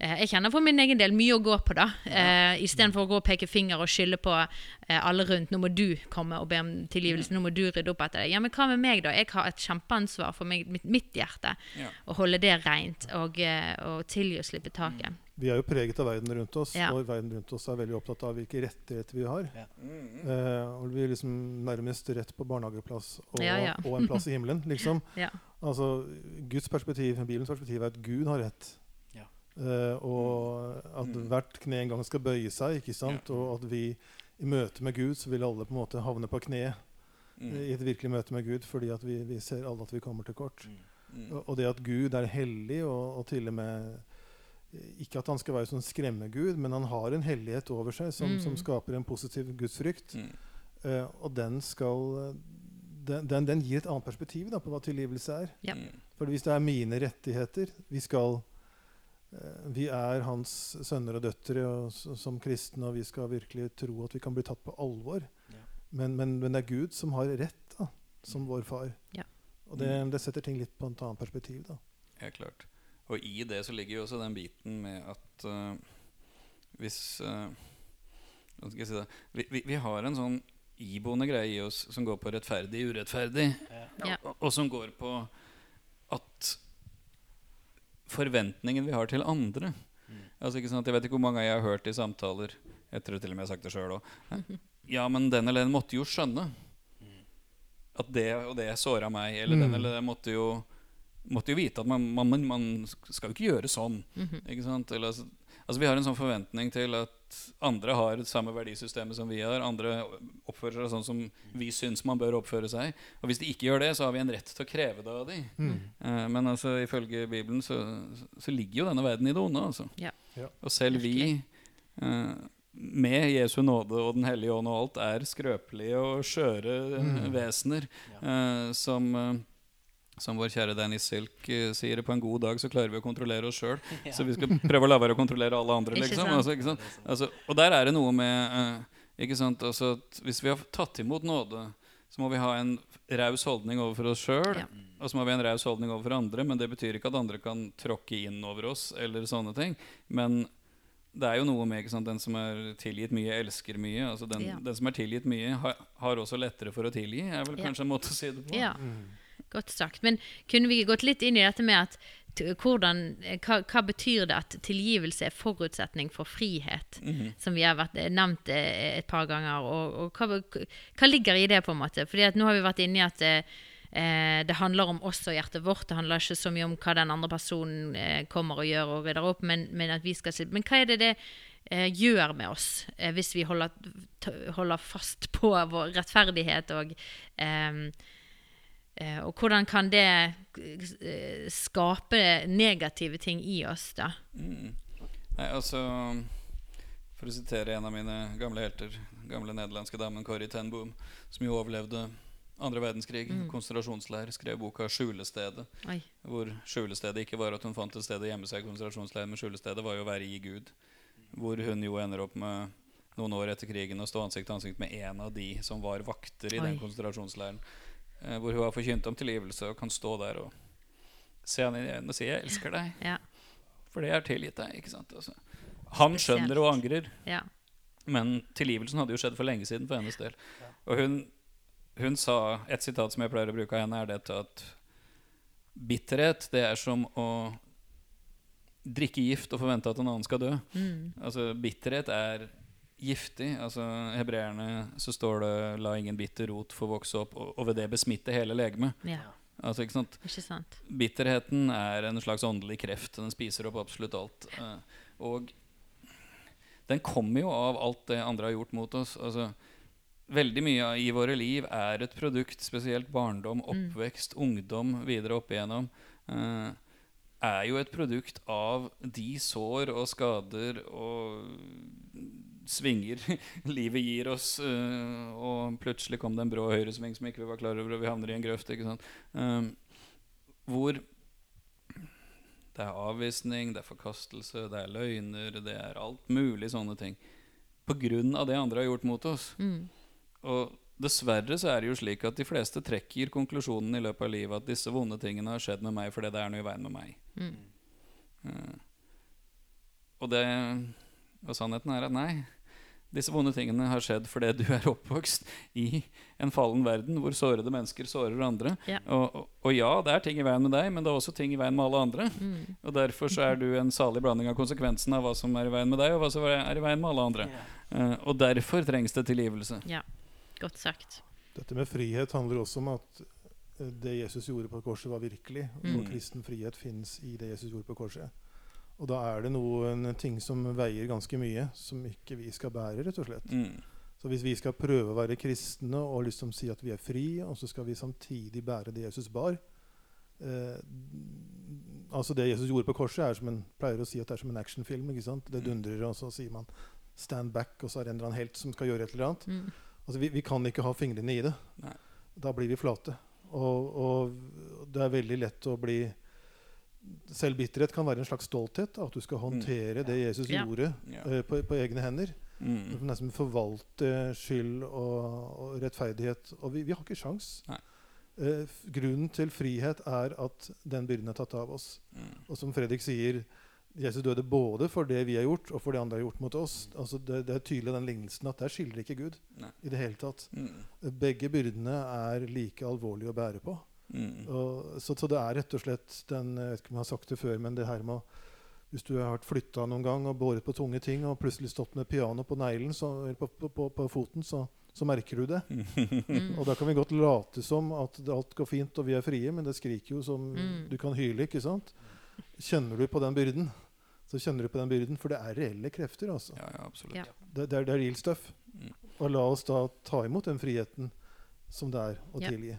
jeg kjenner for min egen del mye å gå på, da. Eh, Istedenfor å gå og peke finger og skylde på eh, alle rundt. 'Nå må du komme og be om tilgivelse. Nå må du rydde opp etter deg.' Ja, men hva med meg, da? Jeg har et kjempeansvar for meg, mitt, mitt hjerte. Ja. Å holde det rent og, eh, og tilgi og slippe taket. Vi er jo preget av verden rundt oss, Ja. og verden rundt oss er veldig opptatt av hvilke rettigheter vi har. Mm. Eh, og vi er liksom nærmest rett på barnehageplass og, Ja, ja. og en plass i himmelen, liksom. Ja. Altså, Guds perspektiv, Bibelens perspektiv er at Gud har rett. Eh, og at Mm. hvert kne en gang skal bøye seg, ikke sant? Ja. Og at vi i møte med Gud så vil alle på en måte havne på kne Mm. i et virkelig møte med Gud, fordi at vi, vi ser alle at vi kommer til kort. Mm. Og- Og det at Gud er hellig, og, og til og med Ikke at han skal være sånn skremmegud, men han har en hellighet over seg som, Mm. som skaper en positiv gudsfrykt. Mm. Eh, og den skal den, den, den gir et annet perspektiv da, på hva tilgivelse er. Ja. Mm. For hvis det er mine rettigheter Vi skal eh, Vi er hans sønner og døtre og, som kristne, og vi skal virkelig tro at vi kan bli tatt på alvor. Ja. Men, men, men det er Gud som har rett, da, som vår far. Ja. Og det, det setter ting litt på et annet perspektiv. da. Ja, klart. Og i det så ligger jo også den biten med at uh, hvis uh, Hva skal jeg si det? Vi, vi, vi har en sånn iboende greie i oss som går på rettferdig, urettferdig, Ja. og, og som går på at forventningen vi har til andre Altså ikke sånn at Jeg vet ikke hvor mange jeg har hørt i samtaler, etter tror til og med jeg har sagt det sjøl òg Ja, men den eller den måtte jo skjønne at det og det såra meg. Eller Mm. den eller den måtte jo, måtte jo vite at man, man, man, skal jo ikke gjøre sånn. Mhm. Ikke sant? Eller, altså, Vi har en sånn forventning til at andre har det samme verdisystemet som vi har. Andre oppfører seg sånn som vi syns man bør oppføre seg. Og hvis de ikke gjør det, så har vi en rett til å kreve det av dem. Mm. Uh, men altså, ifølge Bibelen så, så ligger jo denne verden i det onde. Altså. Ja. Ja. Og selv vi, uh, med Jesu nåde og Den hellige ånd og alt, er skrøpelige og skjøre eh, Mm. vesener uh, som, som vår kjære Dennis Silk eh, sier det, på en god dag så klarer vi å kontrollere oss sjøl. Så vi skal prøve å la være å kontrollere alle andre, Ikke liksom. sant? Altså, ikke sant? Altså, og der er det noe med eh, ikke sant? Altså, at Hvis vi har tatt imot nåde, så må vi ha en raus holdning overfor oss sjøl. Ja. Og så må vi ha en raus holdning overfor andre, men det betyr ikke at andre kan tråkke inn over oss. eller sånne ting. Men det er jo noe med ikke sant? den som er tilgitt mye, elsker mye. Altså den, Ja. den som er tilgitt mye, har, har også lettere for å tilgi. er vel Ja. kanskje en måte å si det på. Ja, godt sagt. Men kunne vi gått litt inn i dette med at hvordan, hva, hva betyr det at tilgivelse er forutsetning for frihet? Mhm. Som vi har vært, eh, nevnt eh, et par ganger. Og, og hva, hva ligger i det, på en måte? Fordi at nå har vi vært inne i at eh, eh, det handler om oss og hjertet vårt. Det handler ikke så mye om hva den andre personen eh, kommer og gjør og rydder opp, men, men at vi skal Men hva er det det eh, gjør med oss eh, hvis vi holder, holder fast på vår rettferdighet og eh, Eh, og hvordan kan det eh, skape negative ting i oss, da? Mm. Nei, altså For å sitere en av mine gamle helter, gamle nederlandske damen Corrie ten Boom, som jo overlevde andre verdenskrig, konsentrasjonsleir, skrev boka 'Skjulestedet', Oi. hvor skjulestedet ikke var at hun fant et sted å gjemme seg i konsentrasjonsleir, men skjulestedet var jo å være i Gud. Hvor hun jo ender opp med noen år etter krigen å stå ansikt til ansikt med en av de som var vakter i Oi. den konsentrasjonsleiren. Eh, hvor hun har forkynt om tilgivelse og kan stå der og se han i øynene og si 'jeg elsker deg'. Ja. For det er tilgitt deg. ikke sant? Altså, han skjønner og angrer, ja. men tilgivelsen hadde jo skjedd for lenge siden for hennes del. Og hun, hun sa Et sitat som jeg pleier å bruke av henne, er dette at bitterhet, det er som å drikke gift og forvente at en annen skal dø. Mm. Altså, bitterhet er giftig. Altså, Hebreerne så står det 'la ingen bitter rot få vokse opp', og, og ved det besmitte hele legemet. ja. Altså, ikke sant? Ikke sant? Bitterheten er en slags åndelig kreft. Den spiser opp absolutt alt. Eh, og den kommer jo av alt det andre har gjort mot oss. Altså, veldig mye i våre liv er et produkt, spesielt barndom, oppvekst, ungdom, videre opp igjennom, Uh, er jo et produkt av de sår og skader og svinger livet gir oss. eh, og plutselig kom det en brå høyresving som ikke vi var klar over, og vi havner i en grøft. ikke sant? Um, hvor det er avvisning, det er forkastelse, det er løgner, det er alt mulig sånne ting. På grunn av det andre har gjort mot oss. Mm. Og dessverre så er det jo slik at de fleste trekker konklusjonen i løpet av livet at disse vonde tingene har skjedd med meg fordi det er noe i veien med meg. Mm. Uh, og det Og sannheten er at nei. Disse vonde tingene har skjedd fordi du er oppvokst i en fallen verden hvor sårede mennesker sårer andre. Ja. Og, og, og ja, det er ting i veien med deg, men det er også ting i veien med alle andre. Mm. Og derfor så er du en salig blanding av konsekvensen av hva som er i veien med deg, og hva som er i veien med alle andre. Eh, og derfor trengs det tilgivelse. Ja. Godt sagt. Dette med frihet handler også om at eh, det Jesus gjorde på korset, var virkelig. Mm. Og kristen frihet fins i det Jesus gjorde på korset. Og da er det noen ting som veier ganske mye, som ikke vi skal bære, rett og slett. Mm. Så hvis vi skal prøve å være kristne og liksom si at vi er fri, og så skal vi samtidig bære det Jesus bar eh, Altså Det Jesus gjorde på korset, er som en pleier å si at det er som en actionfilm. ikke sant? Det dundrer, og så sier man 'stand back', og så er det en eller annen helt som skal gjøre et eller annet. Mm. Altså vi, vi kan ikke ha fingrene i det. Nei. Da blir vi flate. Og, og det er veldig lett å bli Selvbitterhet kan være en slags stolthet. At du skal håndtere det Jesus Ja. gjorde Ja. Uh, på, på egne hender. Mm. nesten forvalte skyld og, og rettferdighet. Og vi, vi har ikke sjans. Eh, grunnen til frihet er at den byrden er tatt av oss. Mm. Og som Fredrik sier, Jesus døde både for det vi har gjort, og for det andre har gjort mot oss. Altså det, det er tydelig den lignelsen at der skildrer ikke Gud Nei. i det hele tatt. Mm. Begge byrdene er like alvorlige å bære på. Mm. Og, så, så det er rett og slett den Jeg vet ikke om jeg har sagt det før, men det her med å Hvis du har vært flytta noen gang og båret på tunge ting og plutselig stått med piano på neglen så, eller på, på, på, på foten, så, så merker du det. Mm. Og da kan vi godt late som at alt går fint og vi er frie, men det skriker jo som Mm. Du kan hyle, ikke sant? Kjenner du på den byrden? Så kjenner du på den byrden, for det er reelle krefter, altså. Ja, ja, absolutt. Ja. Det, det, er, det er real stuff. Mm. Og la oss da ta imot den friheten som det er å Ja. tilgi.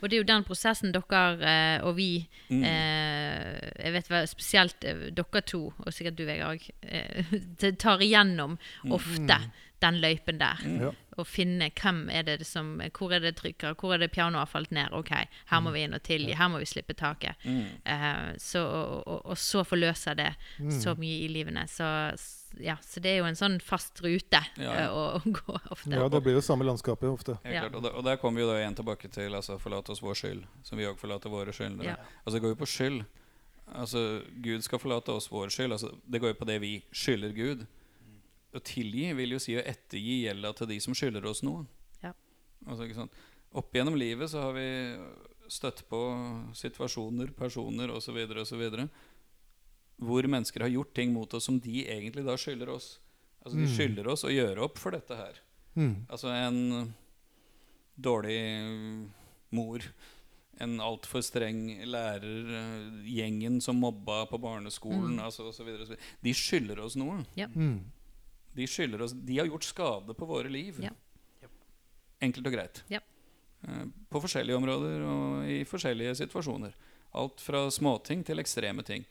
Og det er jo den prosessen dere eh, og vi Mm. eh, Jeg vet hva, spesielt eh, dere to, og sikkert du, Vegard, eh, tar igjennom Mm. ofte. den løypen der. Mm. Ja. Og finne hvem er det som Hvor er det trykker? Hvor er det pianoet har falt ned? OK, her må vi inn og tilgi. Her må vi slippe taket. Mm. Eh, så, og, og, og så forløser det så mye i livene. Så, ja, så det er jo en sånn fast rute Ja. eh, å, å gå ofte. ja, det blir jo samme landskapet ofte. Ja. klart. Og, der, og der kommer vi jo da igjen tilbake til altså, forlate oss vår skyld, som vi òg forlater våre skyldnere. Ja. Altså, det går jo på skyld. Altså, Gud skal forlate oss vår skyld. Altså, det går jo på det vi skylder Gud. Å tilgi vil jo si å ettergi gjelda til de som skylder oss noe. Ja. Altså, ikke sant? Opp gjennom livet så har vi støtt på situasjoner, personer osv. osv. hvor mennesker har gjort ting mot oss som de egentlig da skylder oss. Altså De Mm. skylder oss å gjøre opp for dette her. Mm. Altså en dårlig mor, en altfor streng lærer, eh, gjengen som mobba på barneskolen Mm. altså, og så videre, og så videre. De skylder oss noe. Mm. De skylder oss De har gjort skade på våre liv. Ja. Enkelt og greit. Ja. Eh, På forskjellige områder og i forskjellige situasjoner. Alt fra småting til ekstreme ting.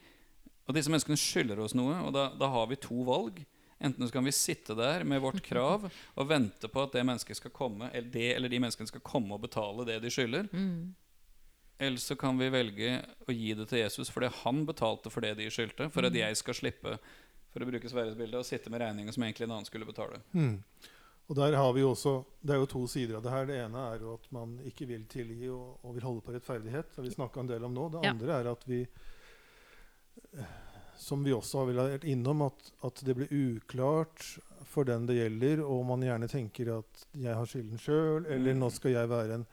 Og disse menneskene skylder oss noe, og da, da har vi to valg. Enten så kan vi sitte der med vårt krav og vente på at det mennesket skal komme, eller det eller de menneskene skal komme og betale det de skylder. Mm. Eller så kan vi velge å gi det til Jesus fordi han betalte for det de skyldte, for at jeg skal slippe for å bruke Sverres bilde, å sitte med regninga som egentlig en annen skulle betale. Mm. Og der har vi også, Det er jo to sider av det her. Det ene er jo at man ikke vil tilgi og, og vil holde på rettferdighet. Det har vi snakka en del om nå. Det Ja. andre er at vi Som vi også har vært innom, at, at det blir uklart for den det gjelder, og man gjerne tenker at 'jeg har skylden sjøl', eller 'nå skal jeg være en'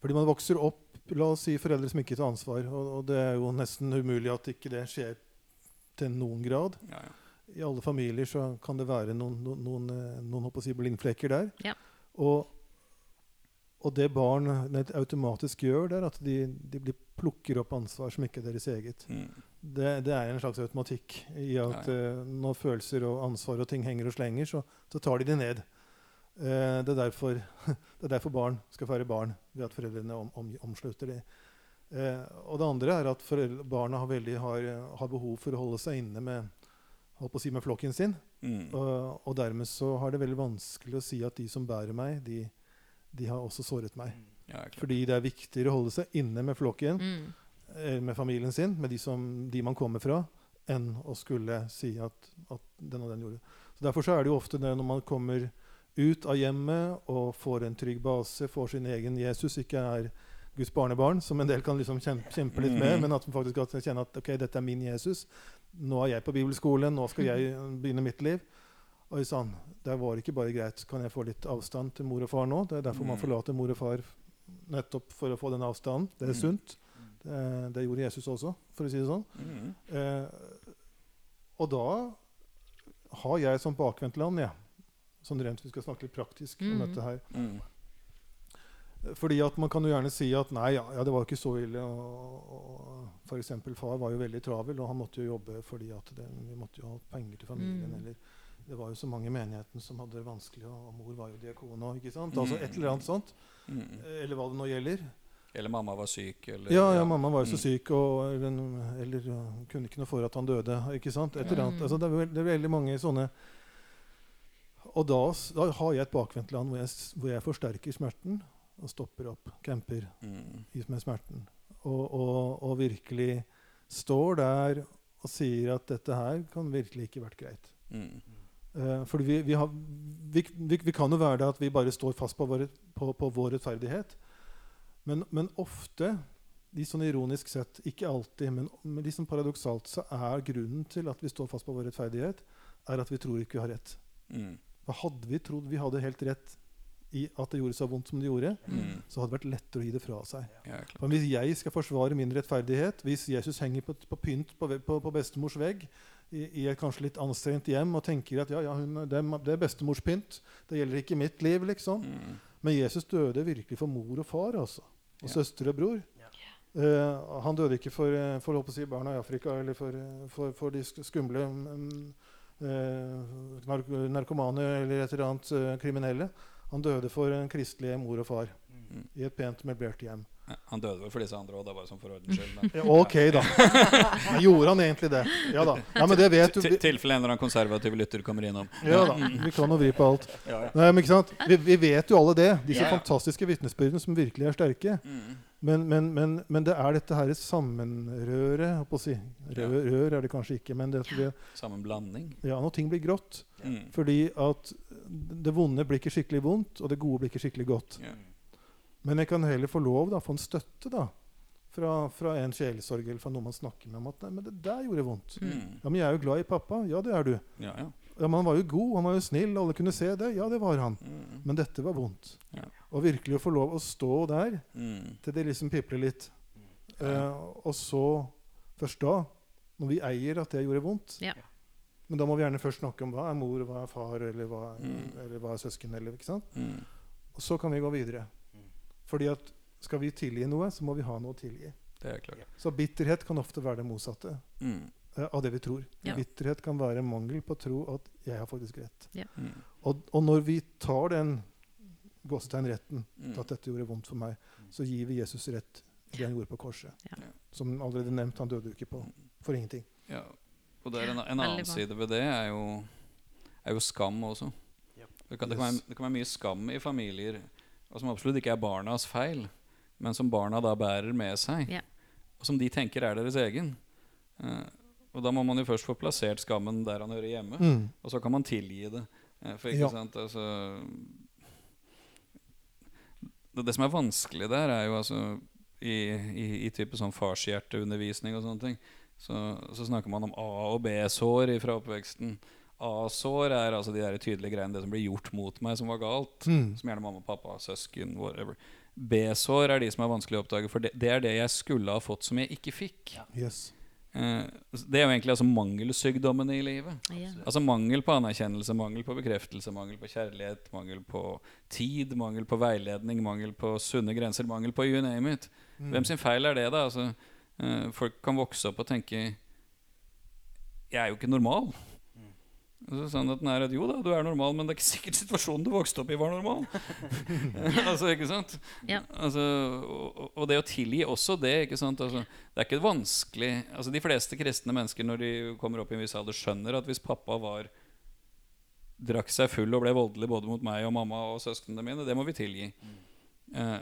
Fordi man vokser opp La oss si foreldre som ikke tar ansvar. Og, og det er jo nesten umulig at ikke det skjer til noen grad Ja, ja. i alle familier så kan det være noen, noen, noen, eh, noen si blindflekker der. Ja. Og, og det barn automatisk gjør, det er at de, de blir, plukker opp ansvar som ikke er deres eget. Mm. Det, det er en slags automatikk i at eh, når følelser og ansvar og ting henger og slenger, så, så tar de det ned. Uh, det, er derfor, det er derfor barn skal være barn, ved at foreldrene om, om, omslutter det. Uh, og det andre er at foreldre, barna har, veldig, har, har behov for å holde seg inne med, på å si, med flokken sin. Mm. Og, og dermed så har det veldig vanskelig å si at de som bærer meg, de, de har også såret meg. Ja. Fordi det er viktigere å holde seg inne med flokken, Mm. eh, med familien sin, med de, som, de man kommer fra, enn å skulle si at, at den og den gjorde. Så Derfor så er det jo ofte det når man kommer ut av hjemmet og får en trygg base, får sin egen Jesus, ikke er Guds barnebarn, som en del kan liksom kjempe, kjempe litt med, Mhm. men at man faktisk kan kjenne at ok, dette er min Jesus. Nå er jeg på bibelskolen, nå skal jeg begynne mitt liv. Oi sann, det var ikke bare greit. Kan jeg få litt avstand til mor og far nå? Det er derfor man Mm. forlater mor og far, nettopp for å få den avstanden. Det er Mm. sunt. Det, det gjorde Jesus også, for å si det sånn. Mm. Eh, og da har jeg som bakvendtland, ja, sånn rent vi skal snakke litt praktisk om Mm. dette her Mm. Fordi at man kan jo gjerne si at nei, ja, ja det var ikke så ille. Og, og for eksempel far var jo veldig travel, og han måtte jo jobbe fordi at det, vi måtte jo ha penger til familien. Mm. Eller det var jo så mange i menigheten som hadde det vanskelig, og, og mor var jo diakon òg. Altså et eller annet sånt. Mm. Eller hva det nå gjelder. Eller mamma var syk, eller Ja, ja, mamma var jo så Mm. syk, og, eller, eller ja, kunne ikke noe for at han døde. ikke sant? Etter. Mm. Altså, det, er, det er veldig mange sånne Og da, da har jeg et bakvendtland hvor, hvor jeg forsterker smerten og stopper opp, camper Mm. med smerten. Og, og, og virkelig står der og sier at dette her kan virkelig ikke vært greit. Mm. Uh, for vi, vi, har, vi, vi, kan jo være det at vi bare står fast på vår, på, på vår rettferdighet. Men, men ofte, litt sånn ironisk sett, ikke alltid, men, men liksom paradoksalt, så er grunnen til at vi står fast på vår rettferdighet, er at vi tror ikke vi har rett. Mm. For hadde vi trodd vi hadde helt rett i at det gjorde så vondt som det gjorde, Mm. så hadde det vært lettere å gi det fra seg. Ja, hvis jeg skal forsvare min rettferdighet, hvis Jesus henger på, på pynt på, på, på bestemors vegg i, i et kanskje litt anstrengt hjem og tenker at ja, ja, hun, det, er, er bestemors pynt, det gjelder ikke mitt liv, liksom. Mm. Men Jesus døde virkelig for mor og far, altså. Og Ja. søster og bror. Ja. Eh, han døde ikke for, eh, for, å si, barna i Afrika eller for, eh, for, for de skumle um, uh, nark narkomane eller et eller annet uh, kriminelle. Han døde for en kristelig mor og far Mm. i et pent møblert hjem. Han døde vel for disse andre òg, bare sånn for ordens skyld. Men Ja, ok, da. Men Gjorde han egentlig det? Ja da. Ja, men det vet du. til tilfelle en eller annen konservativ lytter kommer innom. Ja da. Vi kan jo vri på alt. Ja, ja. Nei, men ikke sant? Vi, vi vet jo alle det. Disse fantastiske vitnesbyrdene som virkelig er sterke. Mm. Men, men, men, men det er dette her sammenrøret holdt på å si. Rør, rør er det kanskje ikke, men det, at Sammenblanding? Ja, når ting blir grått. Mm. Fordi at det vonde blir ikke skikkelig vondt, og det gode blir ikke skikkelig godt. Men jeg kan heller få lov, da, få en støtte da, fra, fra en sjelesorg eller fra noen man snakker med om at nei, men det der gjorde vondt. Mm. Ja, men jeg er jo glad i pappa. Ja, det er du. Ja, ja. Ja, men han var jo god, han var jo snill, alle kunne se det. Ja, det var han. Mm. Men dette var vondt. Ja. Og virkelig å få lov å stå der Mm. til det liksom pipler litt. Eh, og så, først da, når vi eier at det gjorde vondt Ja. Men da må vi gjerne først snakke om hva er mor, hva er far, eller hva, Mm. eller hva er søsken. Eller, ikke sant? Mm. Og så kan vi gå videre. Fordi at skal vi tilgi noe, så må vi ha noe å tilgi. Det er klart. Så bitterhet kan ofte være det motsatte Mm. uh, av det vi tror. Ja. Bitterhet kan være mangel på å tro at 'jeg har faktisk rett'. Mm. Og, og når vi tar den gåsetegnretten Mm. til at dette gjorde vondt for meg, så gir vi Jesus rett i det han gjorde på korset. Ja. Som allerede nevnt, han døde jo ikke på for ingenting. Ja. Og det er en, en annen side ved det er jo, er jo skam også. Det kan, det, kan være, det kan være mye skam i familier, og som absolutt ikke er barnas feil, men som barna da bærer med seg, Ja. og som de tenker er deres egen. Uh, og da må man jo først få plassert skammen der han hører hjemme, Mm. og så kan man tilgi det. Eh, for ikke Ja. sant, altså det, det som er vanskelig der, er jo altså i, i, i type sånn farshjerteundervisning og sånne ting, så, så snakker man om A- og B-sår fra oppveksten. A-sår er altså de der tydelige greiene, det som blir gjort mot meg, som var galt. Mm. Som gjerne mamma, pappa, søsken, whatever. B-sår er de som er vanskelig å oppdage, for det, det er det jeg skulle ha fått som jeg ikke fikk. Yes. Eh, det er jo egentlig altså mangelsykdommene i livet. Ja. Altså Mangel på anerkjennelse, mangel på bekreftelse, mangel på kjærlighet, mangel på tid, mangel på veiledning, mangel på sunne grenser, mangel på you name it. Mm. Hvem sin feil er det, da? Altså, eh, folk kan vokse opp og tenke Jeg er jo ikke normal. Altså, den er at jo da, du er normal, men det er ikke sikkert situasjonen du vokste opp i, var normal. altså, ikke sant? Ja. Altså, og, og det å tilgi også det, ikke sant? Altså, det er ikke vanskelig altså, De fleste kristne mennesker når de kommer opp i en viss alder, skjønner at hvis pappa var drakk seg full og ble voldelig både mot meg og mamma og søsknene mine, det må vi tilgi. Eh,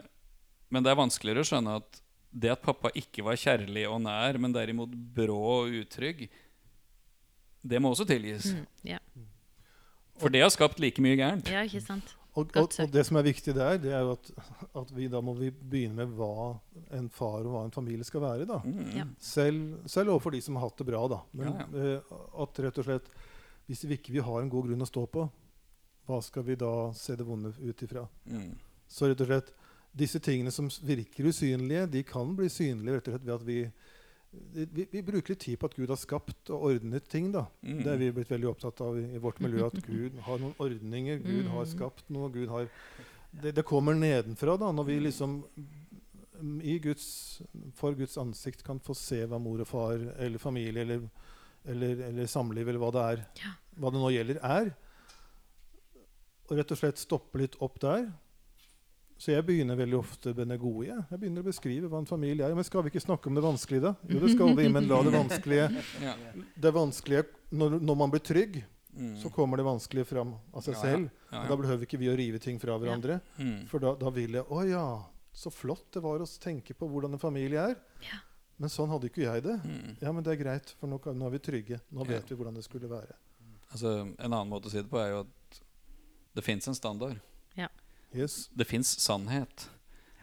men det er vanskeligere å skjønne at det at pappa ikke var kjærlig og nær, men derimot brå og utrygg, det må også tilgis. Mm. Ja. For det har skapt like mye gærent. ja, ikke sant. Og, og, og det som er viktig der, det er jo at, at vi da må vi begynne med hva en far og hva en familie skal være. da. Mm. Ja. Selv, selv overfor de som har hatt det bra. da. Men Ja, eh, at rett og slett Hvis vi ikke vi har en god grunn å stå på, hva skal vi da se det vonde ut ifra? Mm. Så rett og slett disse tingene som virker usynlige, de kan bli synlige rett og slett ved at vi vi, vi bruker litt tid på at Gud har skapt og ordnet ting. da. Mm. Det er vi blitt veldig opptatt av i, i vårt miljø. At Gud har noen ordninger. Gud har Mm. skapt noe. Gud har Det, det kommer nedenfra, da, når vi liksom mm, i Guds, for Guds ansikt kan få se hva mor og far eller familie eller, eller, eller samliv eller hva det er, Ja. hva det nå gjelder, er. Og rett og slett stoppe litt opp der. Så jeg begynner veldig ofte med det gode. Jeg. jeg begynner å beskrive hva en familie er. Men skal vi ikke snakke om det vanskelige, da? Jo, det skal vi, men la det vanskelige Det vanskelige når, når man blir trygg, Mm. så kommer det vanskelige fram av seg Ja, ja. selv. Ja, Og da behøver ikke vi å rive ting fra hverandre. Mm. For da, da vil jeg Å ja, så flott det var å tenke på hvordan en familie er. Ja. Men sånn hadde ikke jeg det. Mm. Ja, men det er greit, for nå, nå er vi trygge. Nå Ja. vet vi hvordan det skulle være. Altså, en annen måte å si det på er jo at det fins en standard. Yes. Det fins sannhet.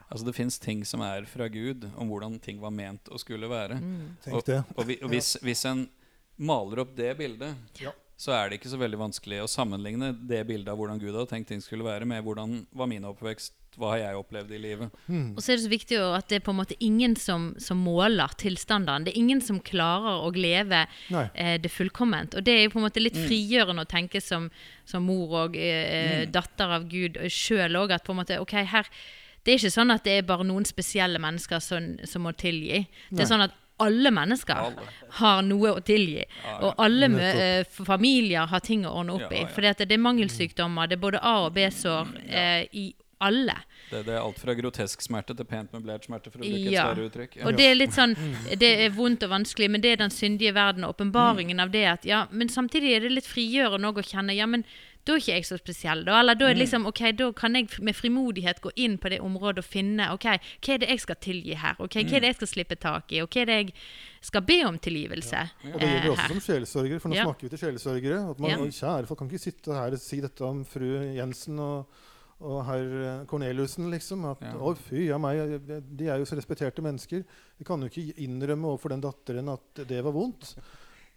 Altså Det fins ting som er fra Gud, om hvordan ting var ment å skulle være. Mm. Og. Og, vi, og hvis, hvis en maler opp det bildet, Ja. så er det ikke så veldig vanskelig å sammenligne det bildet av hvordan Gud hadde tenkt ting skulle være, med hvordan var min oppvekst, hva har jeg opplevd i livet. Mm. Og så er det så viktig jo at det er på en måte ingen som, som måler tilstandene. Det er ingen som klarer å leve eh, det fullkomment. Og det er jo på en måte litt Mm. frigjørende å tenke som, som mor og eh, Mm. datter av Gud sjøl òg, at på en måte OK, her Det er ikke sånn at det er bare noen spesielle mennesker som, som må tilgi. Det er sånn at alle mennesker Alle. har noe å tilgi. Ja, Og alle uh, eh, familier har ting å ordne opp Ja, i. at det er mangelsykdommer, det er både A- og B-sår uh, i alle. Det, det er alt fra grotesk smerte til pent møblert smerte, for å bruke et Ja. større uttrykk. Ja. Og det er litt sånn Det er vondt og vanskelig, men det er den syndige verden og mm. av det at Ja, men samtidig er det litt frigjørende å kjenne Ja, men da er ikke jeg så spesiell, da. Eller da er det liksom OK, da kan jeg med frimodighet gå inn på det området og finne OK, hva er det jeg skal tilgi her? OK, hva er det jeg skal slippe tak i? Og hva er det jeg skal be om tilgivelse Og det gjelder eh, også her? som sjelsorgere, for nå Ja. snakker vi til sjelsorgere. At man, Ja. Kjære folk, kan ikke sitte her og si dette om fru Jensen og, og herr Corneliussen, liksom. At Ja. å, fy a meg, de er jo så respekterte mennesker. De kan jo ikke innrømme overfor den datteren at det var vondt.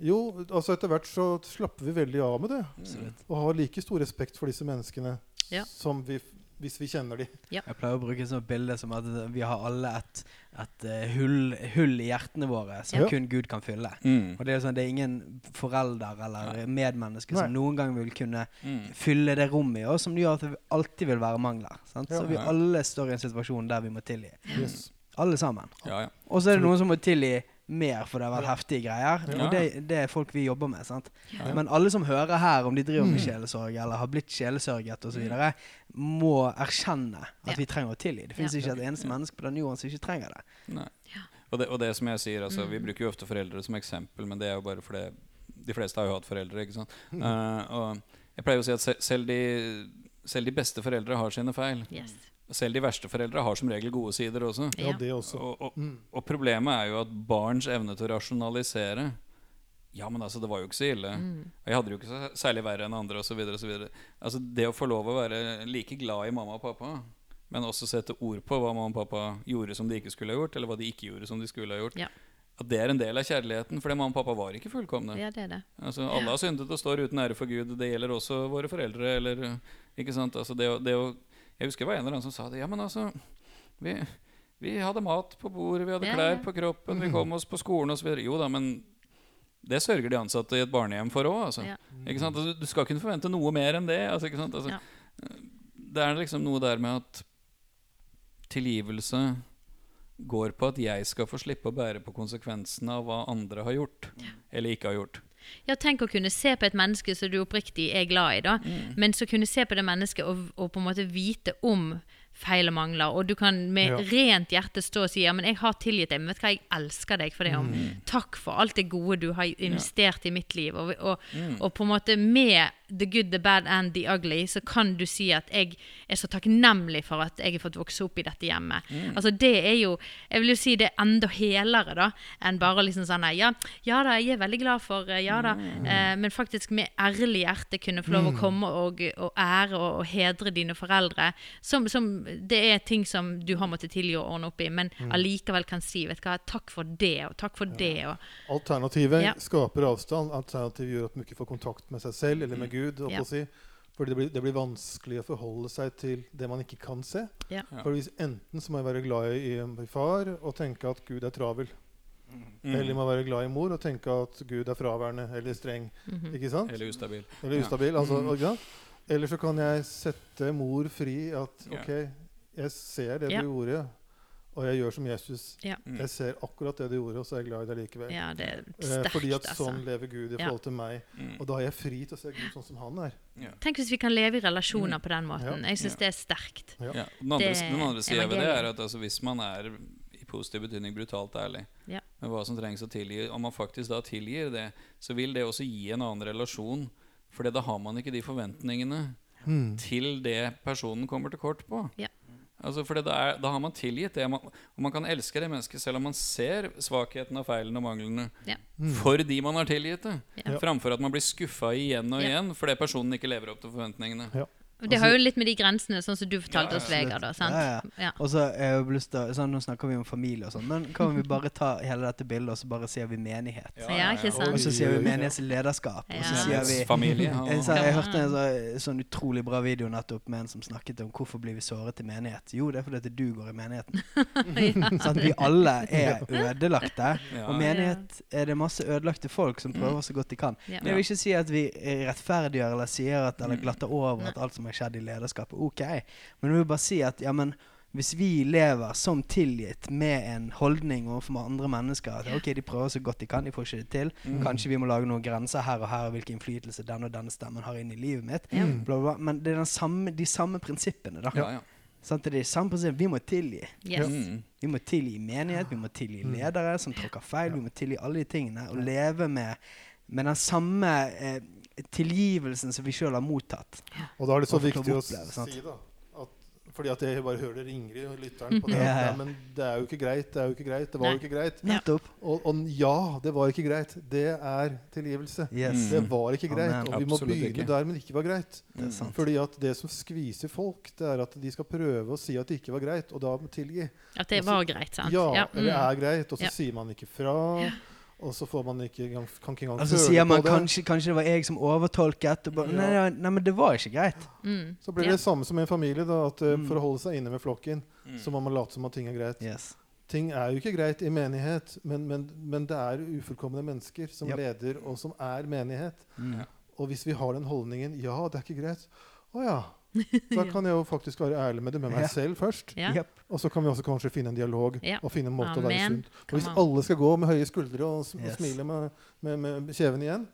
Jo, altså etter hvert så slapper vi veldig av med det. Absolutt. Og har like stor respekt for disse menneskene Ja. som vi, hvis vi kjenner dem. Jeg pleier å bruke et sånt bilde som at vi har alle et, et eh, hull, hull i hjertene våre som Ja. kun Gud kan fylle. Mm. Og Det er sånn, det er ingen forelder eller medmenneske som noen gang vil kunne Mm. fylle det rommet i oss, som gjør at det alltid vil være mangler. Sant? Ja. Så vi Ja. alle står i en situasjon der vi må tilgi. Yes. Alle sammen. Ja, ja. Og så er det noen som må tilgi mer, for det har vært heftige greier. Ja. Og det, det er folk vi jobber med. sant? Ja. Men alle som hører her, om de driver med Mm. sjelesorg eller har blitt sjelesørget osv., må erkjenne at Ja. vi trenger å tilgi. Det fins Ja. ikke et eneste menneske på den jorden som ikke trenger det. Nei. Ja. Og, det, og det som jeg sier, altså, vi Mm. bruker jo ofte foreldre som eksempel, men det er jo bare fordi de fleste har jo hatt foreldre. ikke sant? Uh, og jeg pleier å si at selv, de, selv de beste foreldre har sine feil. Yes. Selv de verste foreldre har som regel gode sider også. Ja, det også. Og, og, Mm. og problemet er jo at barns evne til å rasjonalisere Ja, men altså, det var jo ikke så ille. Mm. Og jeg hadde det jo ikke så særlig verre enn andre, osv. Altså, det å få lov å være like glad i mamma og pappa, men også sette ord på hva mamma og pappa gjorde som de ikke skulle ha gjort, eller hva de ikke gjorde som de skulle ha gjort, Ja. at det er en del av kjærligheten. For mamma og pappa var ikke fullkomne. Ja, det er det. Altså, alle har syndet og står uten ære for Gud. Det gjelder også våre foreldre. Eller, ikke sant? Altså, det, å- det å, jeg husker det var en eller annen som sa det. Ja, men altså Vi, vi hadde mat på bordet, vi hadde Ja, klær ja. på kroppen, vi kom oss på skolen osv. Jo da, men det sørger de ansatte i et barnehjem for òg. Altså. Ja. Altså, du skal kunne forvente noe mer enn det. Altså, ikke sant? Altså, Ja. Det er liksom noe der med at tilgivelse går på at jeg skal få slippe å bære på konsekvensene av hva andre har gjort. Eller ikke har gjort. Ja, tenk å kunne se på et menneske som du oppriktig er glad i, da. Mm. Men så kunne se på det mennesket og, og på en måte vite om feil og mangler. Og du kan med Ja. rent hjerte stå og si ja, men jeg har tilgitt deg, men vet du hva, jeg elsker deg for det. Om. Mm. Takk for alt det gode du har investert i mitt liv. Og, og, Mm. og på en måte med the good, the bad and the ugly, så kan du si at jeg er så takknemlig for at jeg har fått vokse opp i dette hjemmet. Mm. Altså det er jo, jeg vil jo si det er enda helere da, enn bare liksom sånn ja, ja da, jeg er veldig glad for, eh, ja da, Mm. eh, men faktisk med ærlig hjerte kunne få lov å komme og, og ære og hedre dine foreldre, som, som det er ting som du har måttet tilgi og ordne opp i, men Mm. allikevel kan si, vet du hva, takk for det, og takk for det, og Alternativet Ja. skaper avstand. Alternativet gjør at man ikke får kontakt med seg selv eller med Gud. holdt Ja. si. Fordi det blir, det blir vanskelig å forholde seg til det man ikke kan se. ja. Ja. For hvis Enten så må jeg være glad i, i far og tenke at Gud er travel. Mm. Eller må være glad i mor og tenke at Gud er fraværende eller streng. Mhm. Ikke sant? Eller ustabil. Eller Ja. Altså, Mm. Eller så kan jeg sette mor fri. At OK, jeg ser det Ja. du gjorde, og jeg gjør som Jesus. Ja. Mm. Jeg ser akkurat det du gjorde, og så er jeg glad i deg likevel. ja, det er Eh, sterkt, fordi at altså. sånn lever Gud i forhold til meg. Mm. Og da er jeg fri til å se Gud sånn som han er. Ja. Tenk hvis vi kan leve i relasjoner på den måten. Ja. Jeg syns Ja. det er sterkt. Ja. Ja. Den andre, Det den andre sida ved det er at altså, hvis man er i positiv betydning brutalt ærlig Ja. med hva som trengs å tilgi, om man faktisk da tilgir det, så vil det også gi en annen relasjon. For da har man ikke de forventningene Mm. til det personen kommer til kort på. Ja. Altså, for da, er, da har man tilgitt det. Man, og man kan elske det mennesket selv om man ser svakheten og feilene og manglene. Ja. Mm. Fordi man har tilgitt det. Ja. Framfor at man blir skuffa igjen og Ja. igjen fordi personen ikke lever opp til forventningene. Og det har jo litt med de grensene, sånn som du fortalte Ja, oss, Vegard. da, sant? Ja, ja. Ja. Og så har jeg lyst til sånn, Nå snakker vi om familie og sånn, men kan vi bare ta hele dette bildet og så bare sier vi menighet? Ja, ikke sant? Og så sier vi menighetslederskap. Og så sier vi Familie. jeg, så, jeg hørte en så, sånn utrolig bra video nettopp med en som snakket om hvorfor blir vi såret i menighet. Jo, det er fordi at du går i menigheten. sånn at vi alle er ødelagte. Og menighet er det masse ødelagte folk som prøver så godt de kan. Men jeg vil ikke si at vi rettferdiggjør eller sier at, eller Mm. glatter over at alt som har skjedd i lederskapet, ok. Men jeg vil bare si at ja, men hvis vi lever som tilgitt med en holdning overfor andre mennesker at ok, de prøver så godt de kan, de får ikke det til. Mm. Kanskje vi må lage noen grenser her og her, og hvilken innflytelse denne og denne stemmen har inn i livet mitt. mm. Bla, bla, bla. Men det er den samme, de samme prinsippene, da. Ja, ja. Sant? Det er samme prinsipp. Vi må tilgi. Yes. Mm. Vi må tilgi menighet, vi må tilgi ledere som tråkker feil. Vi må tilgi alle de tingene. Og leve med, med den samme eh, tilgivelsen som vi sjøl har mottatt. Og da er det så Og viktig å oppleve, si, da at, Fordi at jeg bare hører det ringer i lytteren på det. Ja, ja. «Nei, Men det er jo ikke greit. Det er jo ikke greit. Det var Nei. jo ikke greit. Og, og ja, det var ikke greit. Det er tilgivelse. Yes. Mm. Det var ikke greit. Amen. Og vi må Absolutt begynne ikke. der, men ikke var greit. Det. Fordi at det som skviser folk, det er at de skal prøve å si at det ikke var greit, og da tilgi. At det var greit, sant? Ja, mm. eller er greit, og så Ja. sier man ikke fra. Og så får man ikke, kan ikke engang altså, så føle sier man på det. kanskje, kanskje det var jeg som overtolket. Og bare, Ja. nei, nei, nei, men det var ikke greit. Mm. Så blir det Ja. det samme som i en familie. da, at Mm. For å holde seg inne med flokken, Mm. så må man late som at ting er greit. Yes. Ting er jo ikke greit i menighet, men, men, men det er ufullkomne mennesker som Yep. leder, og som er menighet. Mm. Og hvis vi har den holdningen ja, det er ikke greit, å ja. Da kan jeg jo faktisk være ærlig med det med meg Ja. selv først. Ja. Yep. Og så kan vi også kanskje finne en dialog Ja. og finne en måte å være Amen. sunt. Og hvis alle skal gå med høye skuldre og smile med, med, med kjeven igjen,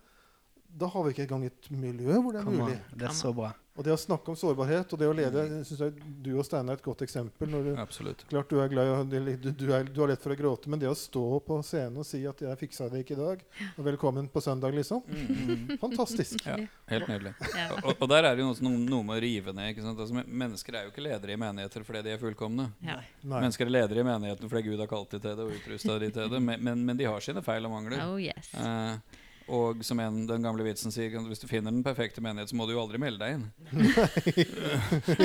da har vi ikke engang et miljø hvor det er mulig. Det er så bra. Og det å snakke om sårbarhet og det å lede synes jeg Du og Steinar er et godt eksempel. Når du, Absolutt. klart du er glad i du, du, er, du har lett for å gråte, men det å stå på scenen og si at 'jeg fiksa det ikke i dag', og 'velkommen på søndag', liksom. Mm. Fantastisk. Ja, helt nydelig. Ja. Og, og der er det jo noe, noe med å rive ned. ikke sant? Altså, mennesker er jo ikke ledere i menigheter fordi de er fullkomne. Ja. Nei. Mennesker er ledere i menigheten fordi Gud har kalt dem til det og utrusta dem til det, men, men, men de har sine feil og mangler. Oh yes. Eh, og som en, den gamle vitsen sier, hvis du finner den perfekte menighet, så må du jo aldri melde deg inn.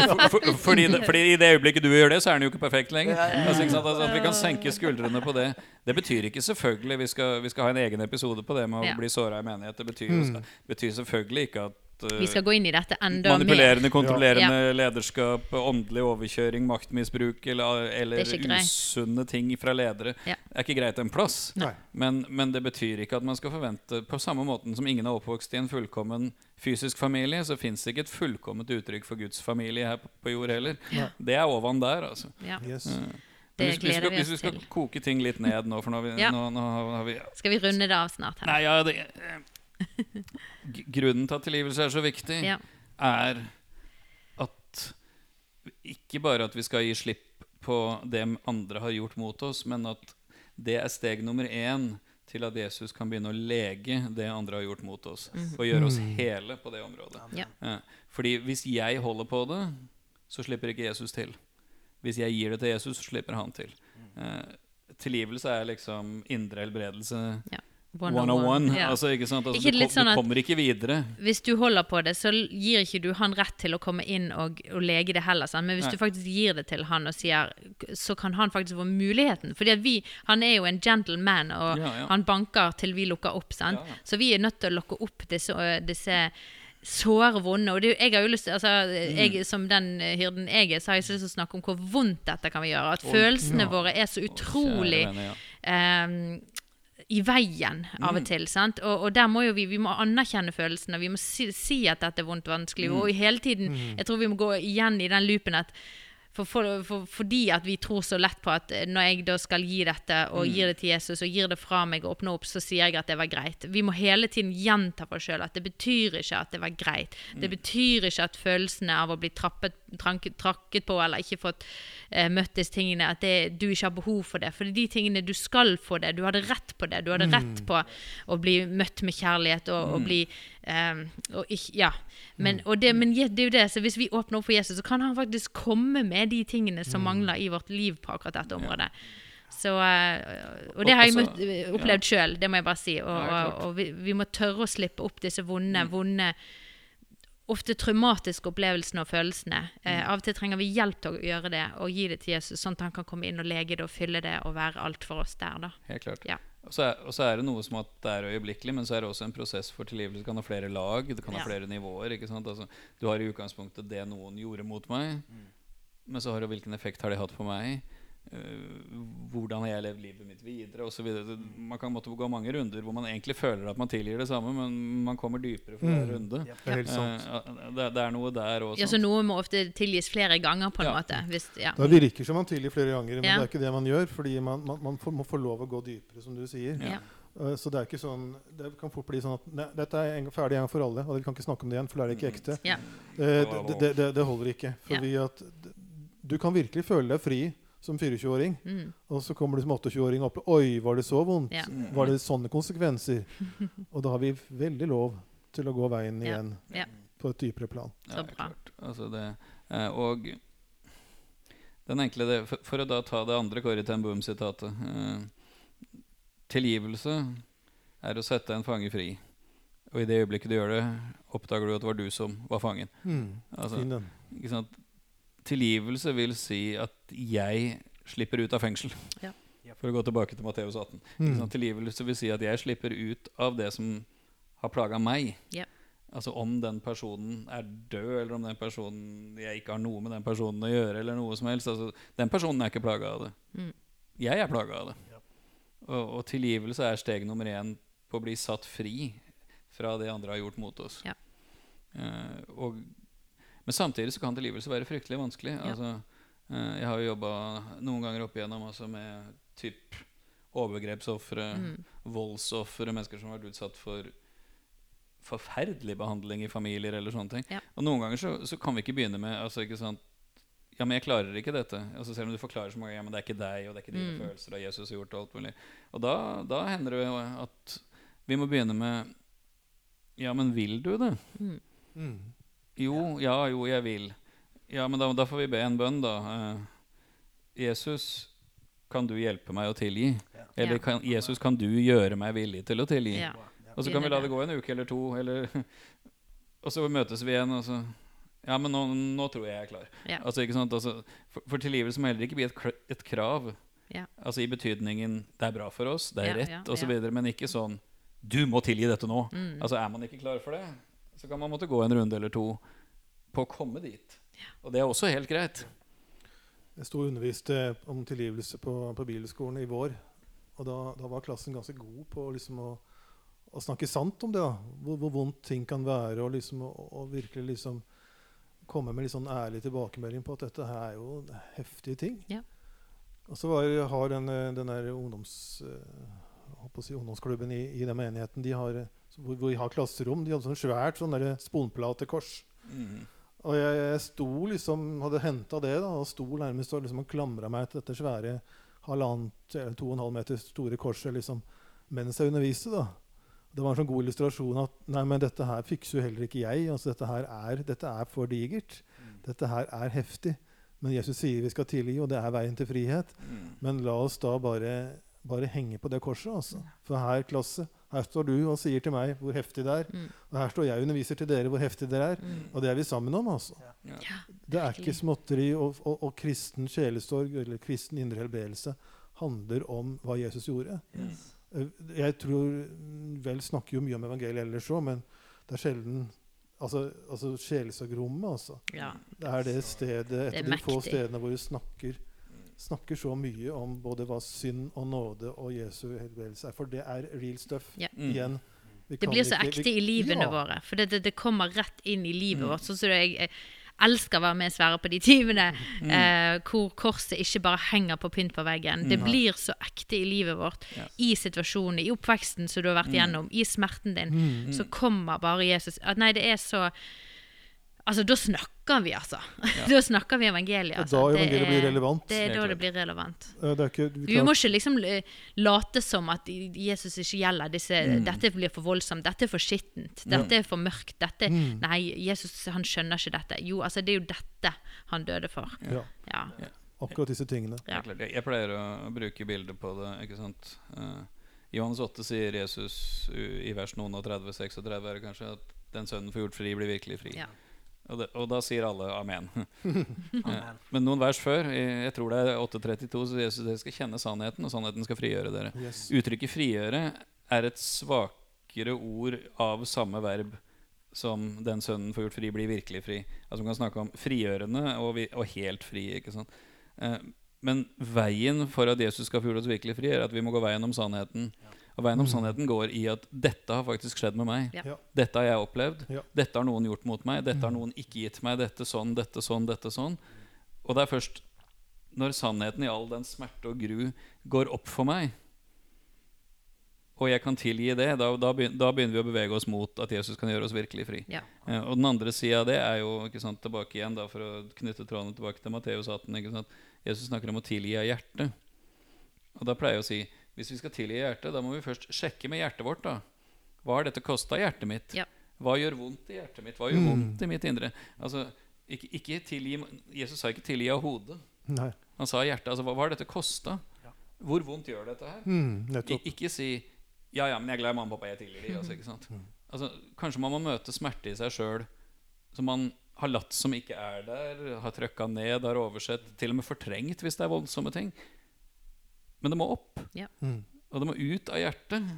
for, for, fordi, fordi i det øyeblikket du gjør det, så er den jo ikke perfekt lenger. Altså, ikke sant? Altså, at vi kan senke skuldrene på det. Det betyr ikke selvfølgelig Vi skal, vi skal ha en egen episode på det med å Ja. bli såra i menighet. Det betyr, Mm. betyr selvfølgelig ikke at Vi skal gå inn i dette enda mer. Manipulerende, kontrollerende lederskap, åndelig overkjøring, maktmisbruk eller, eller er usunne ting fra ledere. Ja. Det er ikke greit en plass. Men, men det betyr ikke at man skal forvente På samme måten som ingen er oppvokst i en fullkommen fysisk familie, så fins det ikke et fullkomment uttrykk for Guds familie her på, jord heller. Nei. Det er ovan der, altså. Ja. Yes. Eh, Det hvis, hvis, vi skal, vi hvis vi skal til. koke ting litt ned nå, for nå har vi, Ja. nå, nå har vi Skal vi runde det av snart her? Nei, ja, det, eh, Grunnen til at tilgivelse er så viktig, Ja. er at ikke bare at vi skal gi slipp på det andre har gjort mot oss, men at det er steg nummer én til at Jesus kan begynne å lege det andre har gjort mot oss. Mhm. Og gjøre oss Mm. hele på det området. Ja. Fordi hvis jeg holder på det, så slipper ikke Jesus til. Hvis jeg gir det til Jesus, så slipper han til. Eh, tilgivelse er liksom indre helbredelse Ja. 101. Ja. Altså, ikke sant? Altså, Ikke du, kom, sånn du kommer ikke videre. Hvis du holder på det, så gir ikke du han rett til å komme inn og, og lege det heller. Sant? Men hvis Nei. du faktisk gir det til han og sier Så kan han faktisk få muligheten. Fordi vi, han er jo en gentleman, og Ja, ja. han banker til vi lukker opp. Så vi er nødt til å lukke opp disse, disse såre, vonde Og det, jeg har jo lyst altså, Mm. jeg, Som den hyrden jeg er, så har jeg så lyst til å snakke om hvor vondt dette kan vi gjøre. At følelsene våre er så utrolig eh, i veien av Mm. og til. sant? Og, og der må jo vi, vi må anerkjenne følelsene. Vi må si, si at dette er vondt og vanskelig. Mm. Og hele tiden, jeg tror vi må gå igjen i den loopen at for, for, for, fordi at vi tror så lett på at eh, når jeg da skal gi dette, og Mm. gir det til Jesus, og gir det fra meg og åpner opp, så sier jeg at det var greit. Vi må hele tiden gjenta for oss sjøl at det betyr ikke at det var greit. Det Mm. betyr ikke at følelsene av å bli trappet, tranket, trakket på eller ikke fått eh, møtt disse tingene, at det, du ikke har behov for det. For de tingene du skal få det. Du hadde rett på det. Du hadde rett på å bli møtt med kjærlighet og, og bli eh, og ikke, Ja. Men, og det, men det er jo det, så hvis vi åpner opp for Jesus, så kan han faktisk komme med de tingene som mangler i vårt liv på akkurat dette området. Så, eh, og det har jeg møtt, opplevd opplevd sjøl, det må jeg bare si. Og, Ja, og, vi, vi må tørre å slippe opp disse vonde, vonde ofte traumatiske opplevelsene og følelsene. Eh, Mm. av og til trenger vi hjelp til å gjøre det, og gi det til Jesus, sånn at han kan komme inn og lege det og fylle det og være alt for oss der, da. Helt klart. Ja. Og, så er, og så er det noe som at det er øyeblikkelig, men så er det også en prosess for tilgivelse. Det kan ha flere lag, det kan ha Ja. flere nivåer. ikke sant? Altså, du har i utgangspunktet det noen gjorde mot meg, men så har du hvilken effekt har det hatt på meg? Eh, hvordan har jeg levd livet mitt videre? Og så videre. Man kan måtte gå mange runder hvor man egentlig føler at man tilgir det samme, men man kommer dypere for hver Mm. runde. Det helt sant. Eh, det, det er noe der òg. Ja, så noe må ofte tilgis flere ganger, på en Ja. måte. Hvis, ja. Det virker som man tilgir flere ganger, men Ja. det er ikke det man gjør. Fordi man, man, man får, må få lov å gå dypere, som du sier. Uh, så det er ikke sånn Det kan fort bli sånn at ne, dette er en, ferdig en gang for alle, og vi kan ikke snakke om det igjen, for da er det ikke ekte. Ja. Uh, det, det, det, det holder ikke. Fordi at du kan virkelig føle deg fri som 24-åring, Mm. og så kommer du som 28-åring opp Oi, var det så vondt? Ja. Var det sånne konsekvenser? Og da har vi veldig lov til å gå veien igjen Ja. på et dypere plan. Så Ja, bra. klart. Altså det, eh, og den enkle det, for, for å da ta det andre Corrie ten Boom-sitatet eh, Tilgivelse er å sette en fange fri. Og i det øyeblikket du gjør det, oppdager du at det var du som var fangen. Mm. Altså, Fin den. ikke sant? Tilgivelse vil si at jeg slipper ut av fengsel. Ja. For å gå tilbake til Matteus 18. Mm. Sånn, Tilgivelse vil si at jeg slipper ut av det som har plaga meg. Ja. Altså om den personen er død, eller om den personen jeg ikke har noe med den personen å gjøre. eller noe som helst altså, Den personen er ikke plaga av det. Mm. Jeg er plaga av det. Ja. Og, og tilgivelse er steg nummer én på å bli satt fri fra det andre har gjort mot oss. Ja. Uh, og, men samtidig så kan tilgivelse være fryktelig vanskelig. Ja. Altså, eh, jeg har jo jobba noen ganger opp igjennom altså med typ overgrepsofre, Mm. voldsofre, mennesker som har vært utsatt for forferdelig behandling i familier eller sånne ting. Ja. Og noen ganger så, så kan vi ikke begynne med altså ikke sant, Ja, men jeg klarer ikke dette. Altså Selv om du forklarer så mange ganger Ja, men det er ikke deg, og det er ikke dine Mm. følelser, og Jesus har gjort alt mulig. Og da, da hender det jo at vi må begynne med Ja, men vil du det? Mm. Jo, ja, jo, jeg vil. Ja, men da, da får vi be en bønn, da. Eh, Jesus, kan du hjelpe meg å tilgi? Ja. Eller kan, Jesus, kan du gjøre meg villig til å tilgi? Ja. Og så kan vi la det gå en uke eller to, eller Og så møtes vi igjen, og så Ja, men nå, nå tror jeg jeg er klar. Ja. Altså, ikke sant? Altså, for, for tilgivelse må heller ikke bli et, et krav. Ja. Altså I betydningen 'det er bra for oss', 'det er Ja, rett', ja, osv., ja. men ikke sånn 'du må tilgi dette nå'. Mm. Altså Er man ikke klar for det, så kan man måtte gå en runde eller to på å komme dit. Og det er også helt greit. Jeg sto og underviste om tilgivelse på, på bibelskolen i vår. Og da, da var klassen ganske god på liksom å, å snakke sant om det. da. Hvor, hvor vondt ting kan være. Og, liksom, å, å virkelig liksom komme med litt sånn ærlig tilbakemelding på at dette her er jo heftige ting. Ja. Og så var, har den, den der ungdoms, eh, å si, ungdomsklubben i, i den menigheten de har, hvor, hvor vi har klasserom, de hadde sånn svært sånn sponplatekors. Mm. Og jeg, jeg sto liksom, hadde henta det da, og sto nærmest og liksom klamra meg til dette svære halvannet eller to og en halv meter store korset liksom, mens jeg underviste. da. Det var en sånn god illustrasjon at nei, men dette her fikser jo heller ikke jeg. altså Dette her er, dette er for digert. Dette her er heftig. Men Jesus sier vi skal tilgi, og det er veien til frihet. Mm. Men la oss da bare, bare henge på det korset. altså. For her, klasse, her står du og sier til meg hvor heftig det er. Mm. Og her står jeg og underviser til dere hvor heftig dere er. Mm. Og det er vi sammen om. altså. Ja. Ja. Det er ikke småtteri. Og, og, og kristen sjelesorg eller kristen indre helbredelse handler om hva Jesus gjorde. Yes. Eh, Jeg tror mm, Vel snakker jo mye om evangeliet ellers òg, men det er sjelden Altså, altså sjelesorgrommet, altså. ja. Det er det stedet, et av de få stedene hvor vi snakker, snakker så mye om både hva synd og nåde og Jesu helbredelse er. For det er real stuff. Ja. Mm. Igjen. vi Det kan blir så ikke- ekte vi- i livene Ja. våre. For det, det, det kommer rett inn i livet Mm. vårt. Sånn som det, jeg, jeg elsker å være med Sverre på de timene Mm. eh, hvor korset ikke bare henger på pynt på veggen. Det Mm. blir så ekte i livet vårt, yes. i situasjonen, i oppveksten som du har vært Mm. igjennom, i smerten din. Mm. Så kommer bare Jesus at Nei, det er så Altså, da snakker vi, altså. Ja. da snakker vi evangeliet. Det er Altså. da evangeliet blir relevant. Det er da det blir relevant. Det ikke, vi kan- må ikke liksom eh, late som at Jesus ikke gjelder disse Mm. Dette blir for voldsomt, dette er for skittent, Ja. dette er for mørkt. Dette Mm. Nei, Jesus han skjønner ikke dette. Jo, altså det er jo dette han døde for. ja, Ja. akkurat disse tingene. Ja. Jeg, pleier å bruke bilder på det. ikke sant? Uh, Johannes 8 sier Jesus i vers noen og 30-36 er det kanskje at den sønnen får gjort fri, blir virkelig fri. Ja. Og, det, og da sier alle amen. Amen. Men noen vers før, jeg tror det er 8.32, så Jesus dere skal kjenne sannheten, og sannheten skal frigjøre dere. Yes. Uttrykket 'frigjøre' er et svakere ord av samme verb som 'den sønnen får gjort fri, blir virkelig fri'. Altså Man kan snakke om frigjørende og, vi, og helt fri. ikke sant? Eh, men veien for at Jesus skal få gjort oss virkelig fri, er at vi må gå veien om sannheten. Og veien om Mm. sannheten går i at 'dette har faktisk skjedd med meg'. Ja. Ja. Dette har jeg opplevd. Ja. Dette har noen gjort mot meg. Dette har Mm. noen ikke gitt meg. Dette sånn, dette sånn, dette sånn. Og det er først når sannheten i all den smerte og gru går opp for meg, og jeg kan tilgi det, da, da, da begynner vi å bevege oss mot at Jesus kan gjøre oss virkelig fri. Ja. Eh, og den andre sida av det er jo ikke sant, tilbake igjen da, for å knytte trådene tilbake til Matteus 18. Ikke sant? Jesus snakker om å tilgi av hjertet. Og da pleier jeg å si hvis vi skal tilgi hjertet, da må vi først sjekke med hjertet vårt. da Hva har dette kosta hjertet mitt? Ja. Hva gjør vondt i hjertet mitt? Hva gjør Mm. vondt i mitt indre? Altså, ikke, ikke tilgi, Jesus sa ikke 'tilgi av hodet'. Nei. Han sa hjertet. Altså, hva, hva har dette kosta? Hvor vondt gjør dette her? Mm, Ik ikke si 'ja, ja, men jeg er glad i mamma og pappa, jeg tilgir de'. Altså, ikke sant? Altså, kanskje man må møte smerte i seg sjøl som man har latt som ikke er der, har trøkka ned, har oversett, til og med fortrengt hvis det er voldsomme ting. Men det må opp. Mm. Og det må ut av hjertet.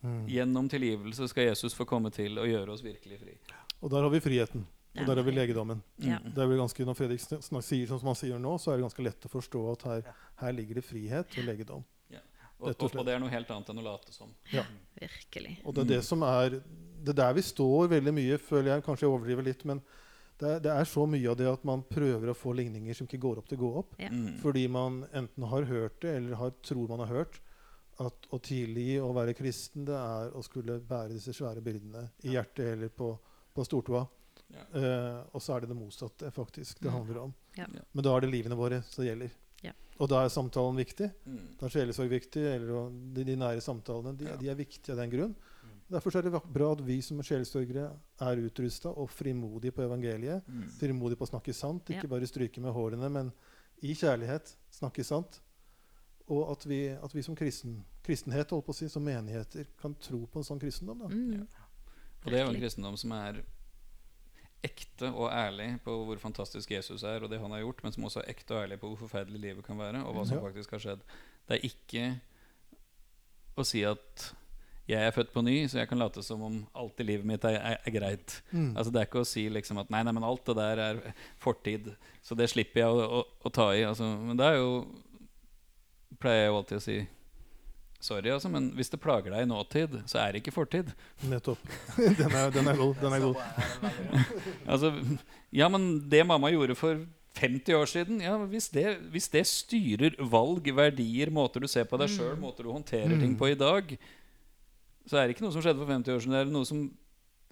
Mm. Gjennom tilgivelse skal Jesus få komme til og gjøre oss virkelig fri. Og der har vi friheten. Og der har vi legedommen. Ja. Mm. Det er vel ganske, Når Fredrik snak- sier som han sier nå, så er det ganske lett å forstå at her, her ligger det frihet og legedom. Og, og og, og det er noe helt annet enn å late som. Ja. Virkelig. Og det er det som er Det er der vi står veldig mye, føler jeg. Kanskje jeg overdriver litt, men det er, det er så mye av det at man prøver å få ligninger som ikke går opp til å gå opp. Ja. Mm. Fordi man enten har hørt det, eller har, tror man har hørt at å tilgi å være kristen, det er å skulle bære disse svære byrdene i hjertet eller på, på stortåa. Ja. Uh, og så er det det motsatte faktisk det Mm. handler om. Ja. Men da er det livene våre som gjelder. Ja. Og da er samtalen viktig. Mm. Da er sjelesorg viktig, eller de, de nære samtalene. De, Ja. de er viktige av den grunn. Derfor er det bra at vi som sjelesorgere er utrusta og frimodige på evangeliet. Mm. Frimodige på å snakke sant, ikke bare stryke med hårene, men i kjærlighet snakke sant. Og at vi, at vi som kristen, kristenhet, holdt på å si, som menigheter, kan tro på en sånn kristendom. Da. Mm. Og det er jo en kristendom som er ekte og ærlig på hvor fantastisk Jesus er, og det han har gjort, men som også er ekte og ærlig på hvor forferdelig livet kan være, og hva som Ja. faktisk har skjedd. Det er ikke å si at jeg er født på ny, så jeg kan late som om alt i livet mitt er, er, er greit. Mm. Altså Det er ikke å si liksom at nei, nei, men alt det der er fortid, så det slipper jeg å, å, å ta i. Altså, men det er jo Pleier jeg jo alltid å si sorry, altså, men hvis det plager deg i nåtid, så er det ikke fortid. Nettopp. den, er, den er god. Den er god. Altså, ja, men det mamma gjorde for 50 år siden ja, hvis, det, hvis det styrer valg, verdier, måter du ser på deg sjøl, måter du håndterer ting Mm. på i dag, så er det ikke noe som skjedde for 50 år siden. Det er noe som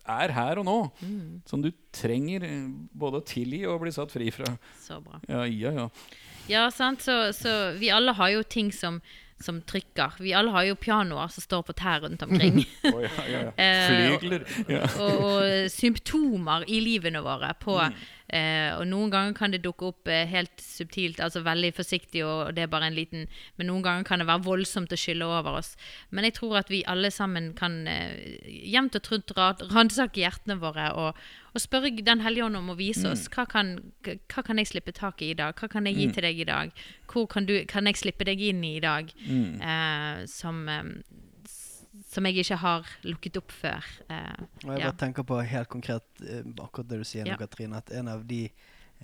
er her og nå. Mm. Som du trenger eh, både å tilgi og bli satt fri fra. Så bra. Ja, ja, ja. Ja, sant. Så, så vi alle har jo ting som, som trykker. Vi alle har jo pianoer som står på tær rundt omkring. oh, ja, ja, ja. Eh, Flygler. Ja. og, og symptomer i livene våre på Mm. eh, Og noen ganger kan det dukke opp eh, helt subtilt, altså veldig forsiktig, og det er bare en liten Men noen ganger kan det være voldsomt å skylle over oss. Men jeg tror at vi alle sammen kan eh, jevnt og trutt ra- ransake hjertene våre og, og spørre Den hellige ånd om å vise Mm. oss hva kan, hva kan jeg slippe tak i i dag? Hva kan jeg gi til deg i dag? Hvor kan, du, kan jeg slippe deg inn i i dag? Mm. Eh, som, eh, som jeg ikke har lukket opp før. Eh, Og jeg ja. bare tenker på helt konkret eh, akkurat det du sier nå, Ja. Katrine, at en av de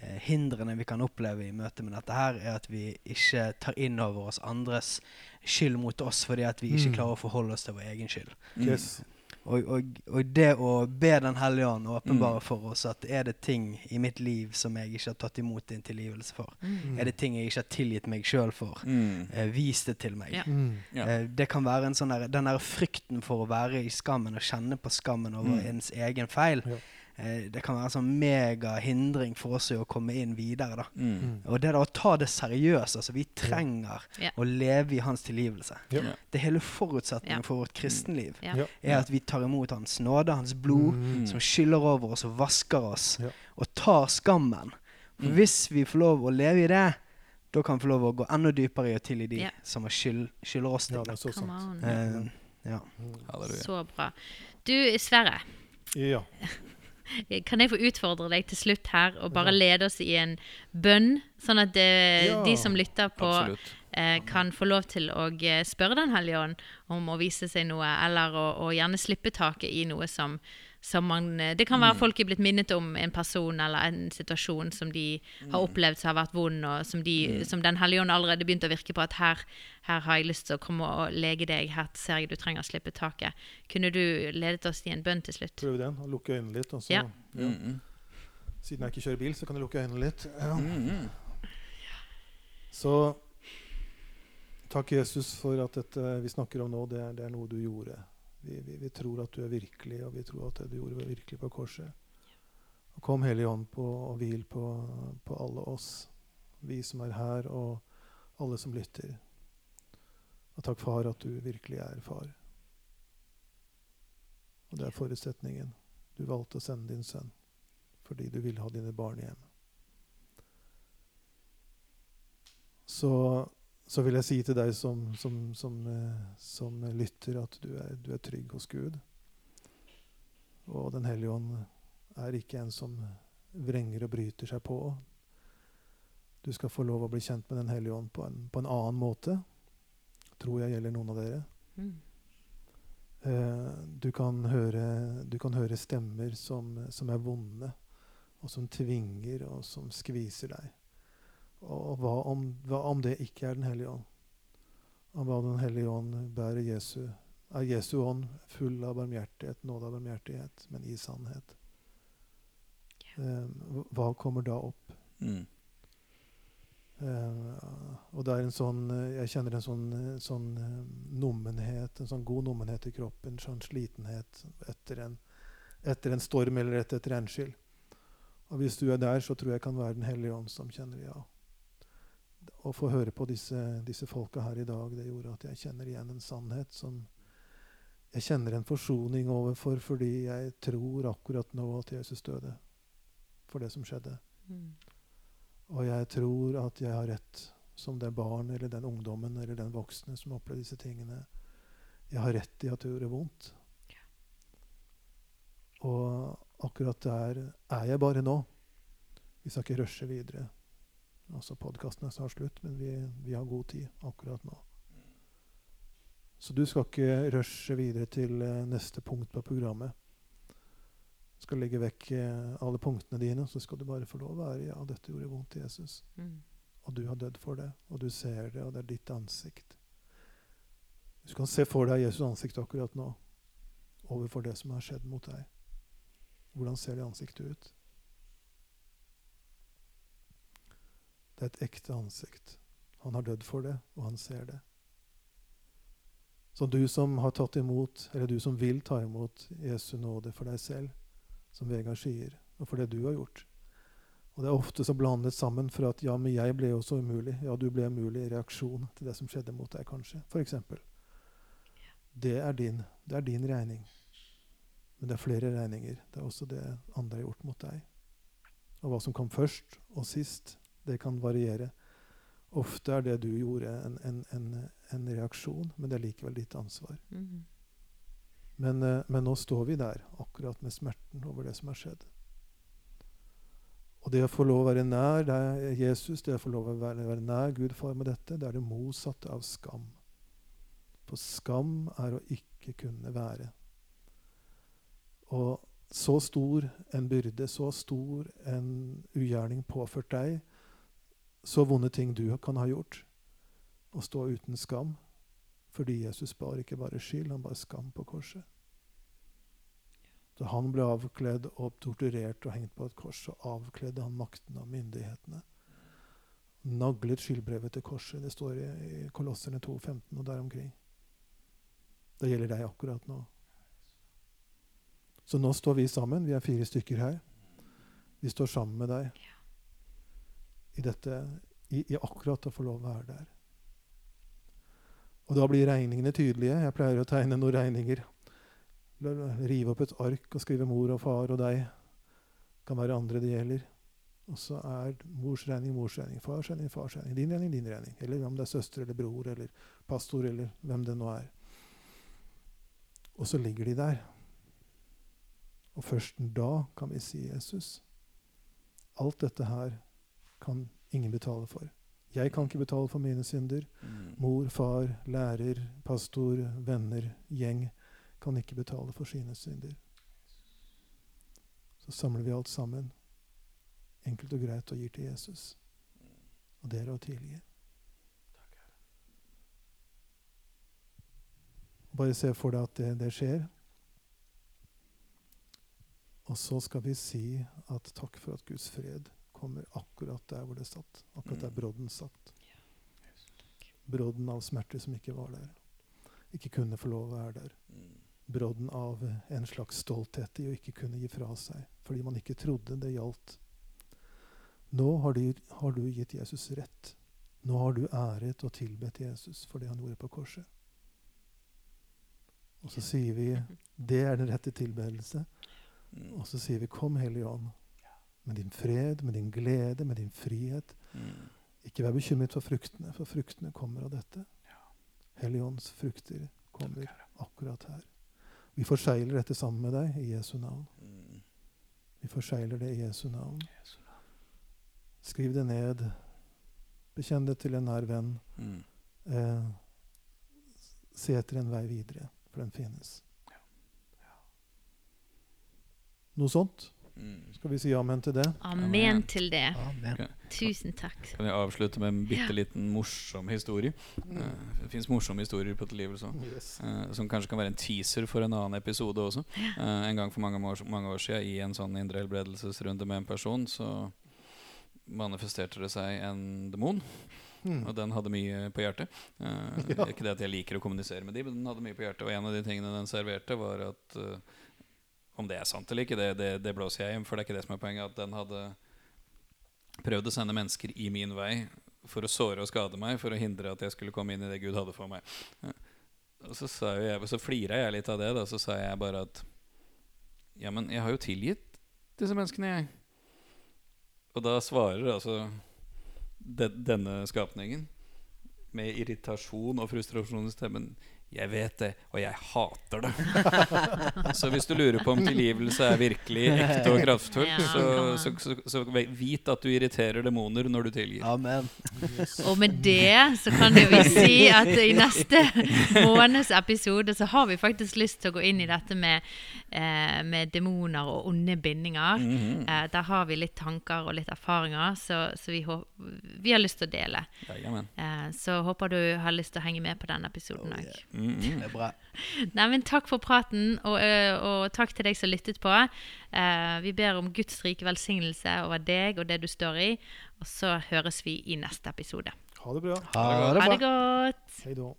eh, hindrene vi kan oppleve i møte med dette her, er at vi ikke tar inn over oss andres skyld mot oss fordi at vi ikke Mm. klarer å forholde oss til vår egen skyld. Mm. Yes. Og, og, og det å be Den hellige ånd åpenbare Mm. for oss at er det ting i mitt liv som jeg ikke har tatt imot din tilgivelse for, Mm. er det ting jeg ikke har tilgitt meg sjøl for, Mm. eh, vis det til meg. Ja. Mm. Ja. Eh, det kan være en sånn der, den der frykten for å være i skammen og kjenne på skammen over Mm. ens egen feil. Ja. Eh, det kan være en sånn megahindring for oss i å komme inn videre. da. Mm. Mm. Og det da å ta det seriøst. altså Vi trenger Ja. å leve i hans tilgivelse. Ja. Det hele forutsetningen Ja. for vårt kristenliv. Er at vi tar imot hans nåde, hans blod, Mm. som skyller over oss og vasker oss, Ja. og tar skammen. For Mm. hvis vi får lov å leve i det, da kan vi få lov å gå enda dypere i å tilgi de Ja. som skyld, skylder oss Ja, det er så uh. Eh, ja. Så bra. Du, Sverre. Ja. Kan jeg få utfordre deg til slutt her og bare lede oss i en bønn, sånn at det, Ja. de som lytter på, eh, kan få lov til å eh, spørre Den hellige ånd om å vise seg noe, eller å, å gjerne slippe taket i noe som, som man eh, Det kan være folk er blitt minnet om en person eller en situasjon som de har opplevd som har vært vond, og som, de, som Den hellige ånd allerede begynte å virke på at her, her har jeg lyst til å komme og lege deg, her ser jeg du trenger å slippe taket. Kunne du ledet oss i en bønn til slutt? Prøv den. og Lukke øynene litt. Og så, Ja. ja. Mm. Siden jeg ikke kjører bil, så kan jeg lukke øynene litt. Ja. Mm. Så Takk, Jesus, for at dette vi snakker om nå, det er, det er noe du gjorde. Vi, vi, vi, tror at du er virkelig, og vi tror at det du gjorde, var virkelig på korset. Og kom Hellige Ånd på, og hvil på, på alle oss, vi som er her, og alle som lytter. Og takk, far, at du virkelig er far. Og det er forutsetningen. Du valgte å sende din sønn fordi du ville ha dine barn hjem. Så, så vil jeg si til deg som, som, som, eh, som lytter, at du er, du er, trygg hos Gud. Og Den hellige ånd er ikke en som vrenger og bryter seg på. Du skal få lov å bli kjent med Den hellige ånd på en, på en annen måte. Tror jeg gjelder noen av dere. Mm. Eh, du, kan høre, du, kan høre, stemmer som, som, er vonde, og som tvinger, og som skviser deg. Og hva om, hva om det ikke er Den hellige ånd? Om hva Den hellige ånd bærer Jesu Er Jesu ånd full av barmhjertighet, nåde av barmhjertighet, men i sannhet? Eh, hva kommer da opp? Mm. Uh, og det er en sånn Jeg kjenner en sånn, sånn uh, nummenhet, en sånn god nummenhet i kroppen. Sånn slitenhet etter en, etter en storm eller etter et regnskyll. Og hvis du er der, så tror jeg kan være Den hellige ånd som kjenner ja. Å få høre på disse, disse folka her i dag, det gjorde at jeg kjenner igjen en sannhet som jeg kjenner en forsoning overfor fordi jeg tror akkurat nå at Jesus døde for det som skjedde. Mm. Og jeg tror at jeg har rett som det barn eller den ungdommen eller den voksne som opplevde disse tingene. Jeg har rett i at det gjorde vondt. Og akkurat der er jeg bare nå. Vi skal ikke rushe videre. Altså Podkasten er snart slutt, men vi, vi, har god tid akkurat nå. Så du skal ikke rushe videre til uh, neste punkt på programmet Du skal legge vekk eh, alle punktene dine, så skal du bare få lov å være Ja, dette gjorde vondt, til Jesus. Mm. Og du har dødd for det, og du ser det, og det er ditt ansikt. Du kan se for deg Jesus' ansikt akkurat nå, overfor det som har skjedd mot deg. Hvordan ser det ansiktet ut? Det er et ekte ansikt. Han har dødd for det, og han ser det. Så du som har tatt imot, eller du som vil ta imot Jesu nåde for deg selv, som Vegard sier, og for det du har gjort. Og Det er ofte så blandet sammen for at ja, men jeg ble jo så umulig. Ja, du ble umulig i reaksjon til det som skjedde mot deg, kanskje. For eksempel. Det det er din regning. Men det er flere regninger. Det er også det andre har gjort mot deg. Og hva som kom først og sist, det kan variere. Ofte er det du gjorde, en, en, en, en reaksjon, men det er likevel ditt ansvar. Mm -hmm. Men, eh, men, nå står vi der, akkurat med smerten over det som har skjedd. Og det å få lov å være nær er Jesus, det å få lov å være, være nær Gud far med dette, det er det motsatte av skam. For skam er å ikke kunne være. Og så stor en byrde, så stor en ugjerning påført deg, så vonde ting du kan ha gjort, å stå uten skam, fordi Jesus bar ikke bare skyld, han bar skam på korset. Da han ble avkledd og torturert og hengt på et kors, så avkledde han makten av myndighetene. Naglet skyldbrevet til korset. Det står i, Kolosserne 2,15 og der omkring. Det gjelder deg akkurat nå. Så nå står vi sammen. Vi er fire stykker her. Vi står sammen med deg i dette, i, i akkurat å få lov å være der. Og da blir regningene tydelige. Jeg pleier å tegne noen regninger. Rive opp et ark og skrive mor og far og deg. Det kan være andre det gjelder. Og så er mors regning mors regning, fars regning fars regning, din regning din regning. Eller om det er søster eller bror eller pastor eller hvem det nå er. Og så ligger de der. Og først da kan vi si Jesus. Alt dette her kan ingen betale for. Jeg kan ikke betale for mine synder. Mm. Mor, far, lærer, pastor, venner, gjeng kan ikke betale for sine synder. Så samler vi alt sammen, enkelt og greit, og gir til Jesus. Og det er å tilgi. Bare se for deg at det, det skjer. Og så skal vi si at takk for at Guds fred kommer akkurat der hvor det satt. Akkurat der mm. brodden satt. Brodden av smerte som ikke var der. Ikke kunne få lov å være der. Mm. Brodden av en slags stolthet i å ikke kunne gi fra seg fordi man ikke trodde det gjaldt. Nå har du, har du gitt Jesus rett. Nå har du æret og tilbedt Jesus for det han gjorde på korset. Og så sier vi det er den rette tilbedelse. Mm. Og så sier vi kom, Hellige Ånd, med din fred, med din glede, med din frihet. Mm. Ikke vær bekymret for fruktene, for fruktene kommer av dette. Ja. Helligånds frukter kommer akkurat her. Vi forsegler dette sammen med deg i Jesu navn. Mm. Vi forsegler det i Jesu navn. Skriv det ned. Bekjenn det til en nær venn. Mm. Eh, se etter en vei videre, for den finnes. Noe sånt? Mm. Skal vi si amen til det? Amen til det. Amen. Tusen takk. Kan jeg avslutte med en bitte liten morsom historie? Eh, det fins morsomme historier på tilgivelse òg. Yes. Eh, som kanskje kan være en teaser for en annen episode også. Eh, en gang for mange år, mange år siden, i en sånn indre helbredelsesrunde med en person, så manifesterte det seg en demon. Mm. Og den hadde mye på hjertet. Uh, Ja. Ikke det at jeg liker å kommunisere med de, men den hadde mye på hjertet. Og en av de tingene den serverte, var at eh, Om det er sant eller ikke, det, det, det blåser jeg i, for det er ikke det som er poenget. At den hadde prøvd å sende mennesker i min vei for å såre og skade meg, for å hindre at jeg skulle komme inn i det Gud hadde for meg. Og så, jeg, så flira jeg litt av det. og så sa jeg bare at Ja, men jeg har jo tilgitt disse menneskene, jeg. Og da svarer altså de, denne skapningen med irritasjon og frustrasjon i stemmen Jeg vet det, og jeg hater det. så hvis du lurer på om tilgivelse er virkelig ekte og kraftfull, Ja, så, så, så, så vit at du irriterer demoner når du tilgir. Amen. Og med det så kan vi si at i neste måneds episode så har vi faktisk lyst til å gå inn i dette med, eh, med demoner og onde bindinger. Mhm. Eh, der har vi litt tanker og litt erfaringer, så, så vi, vi har lyst til å dele. Ja, Eh, så håper du har lyst til å henge med på den episoden Oh, òg. Mhm. Det er bra. Nei, men takk for praten, og, og takk til deg som lyttet på. Eh, vi ber om Guds rike velsignelse over deg og det du står i. Og så høres vi i neste episode. Ha det bra. Ha det Ha det godt! Hei da.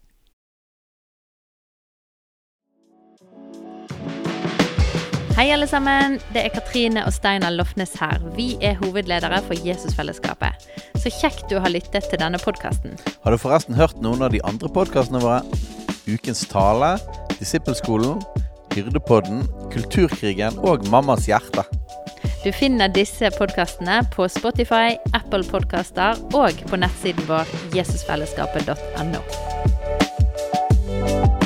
Hei, alle sammen. Det er Katrine og Steinar Lofnes her. Vi er hovedledere for Jesusfellesskapet. Så kjekt du har lyttet til denne podkasten. Har du forresten hørt noen av de andre podkastene våre? Ukens tale, Disippelskolen, Hyrdepodden, Kulturkrigen og Mammas hjerte. Du finner disse podkastene på Spotify, Apple Podkaster og på nettsiden vår jesusfellesskapet.no.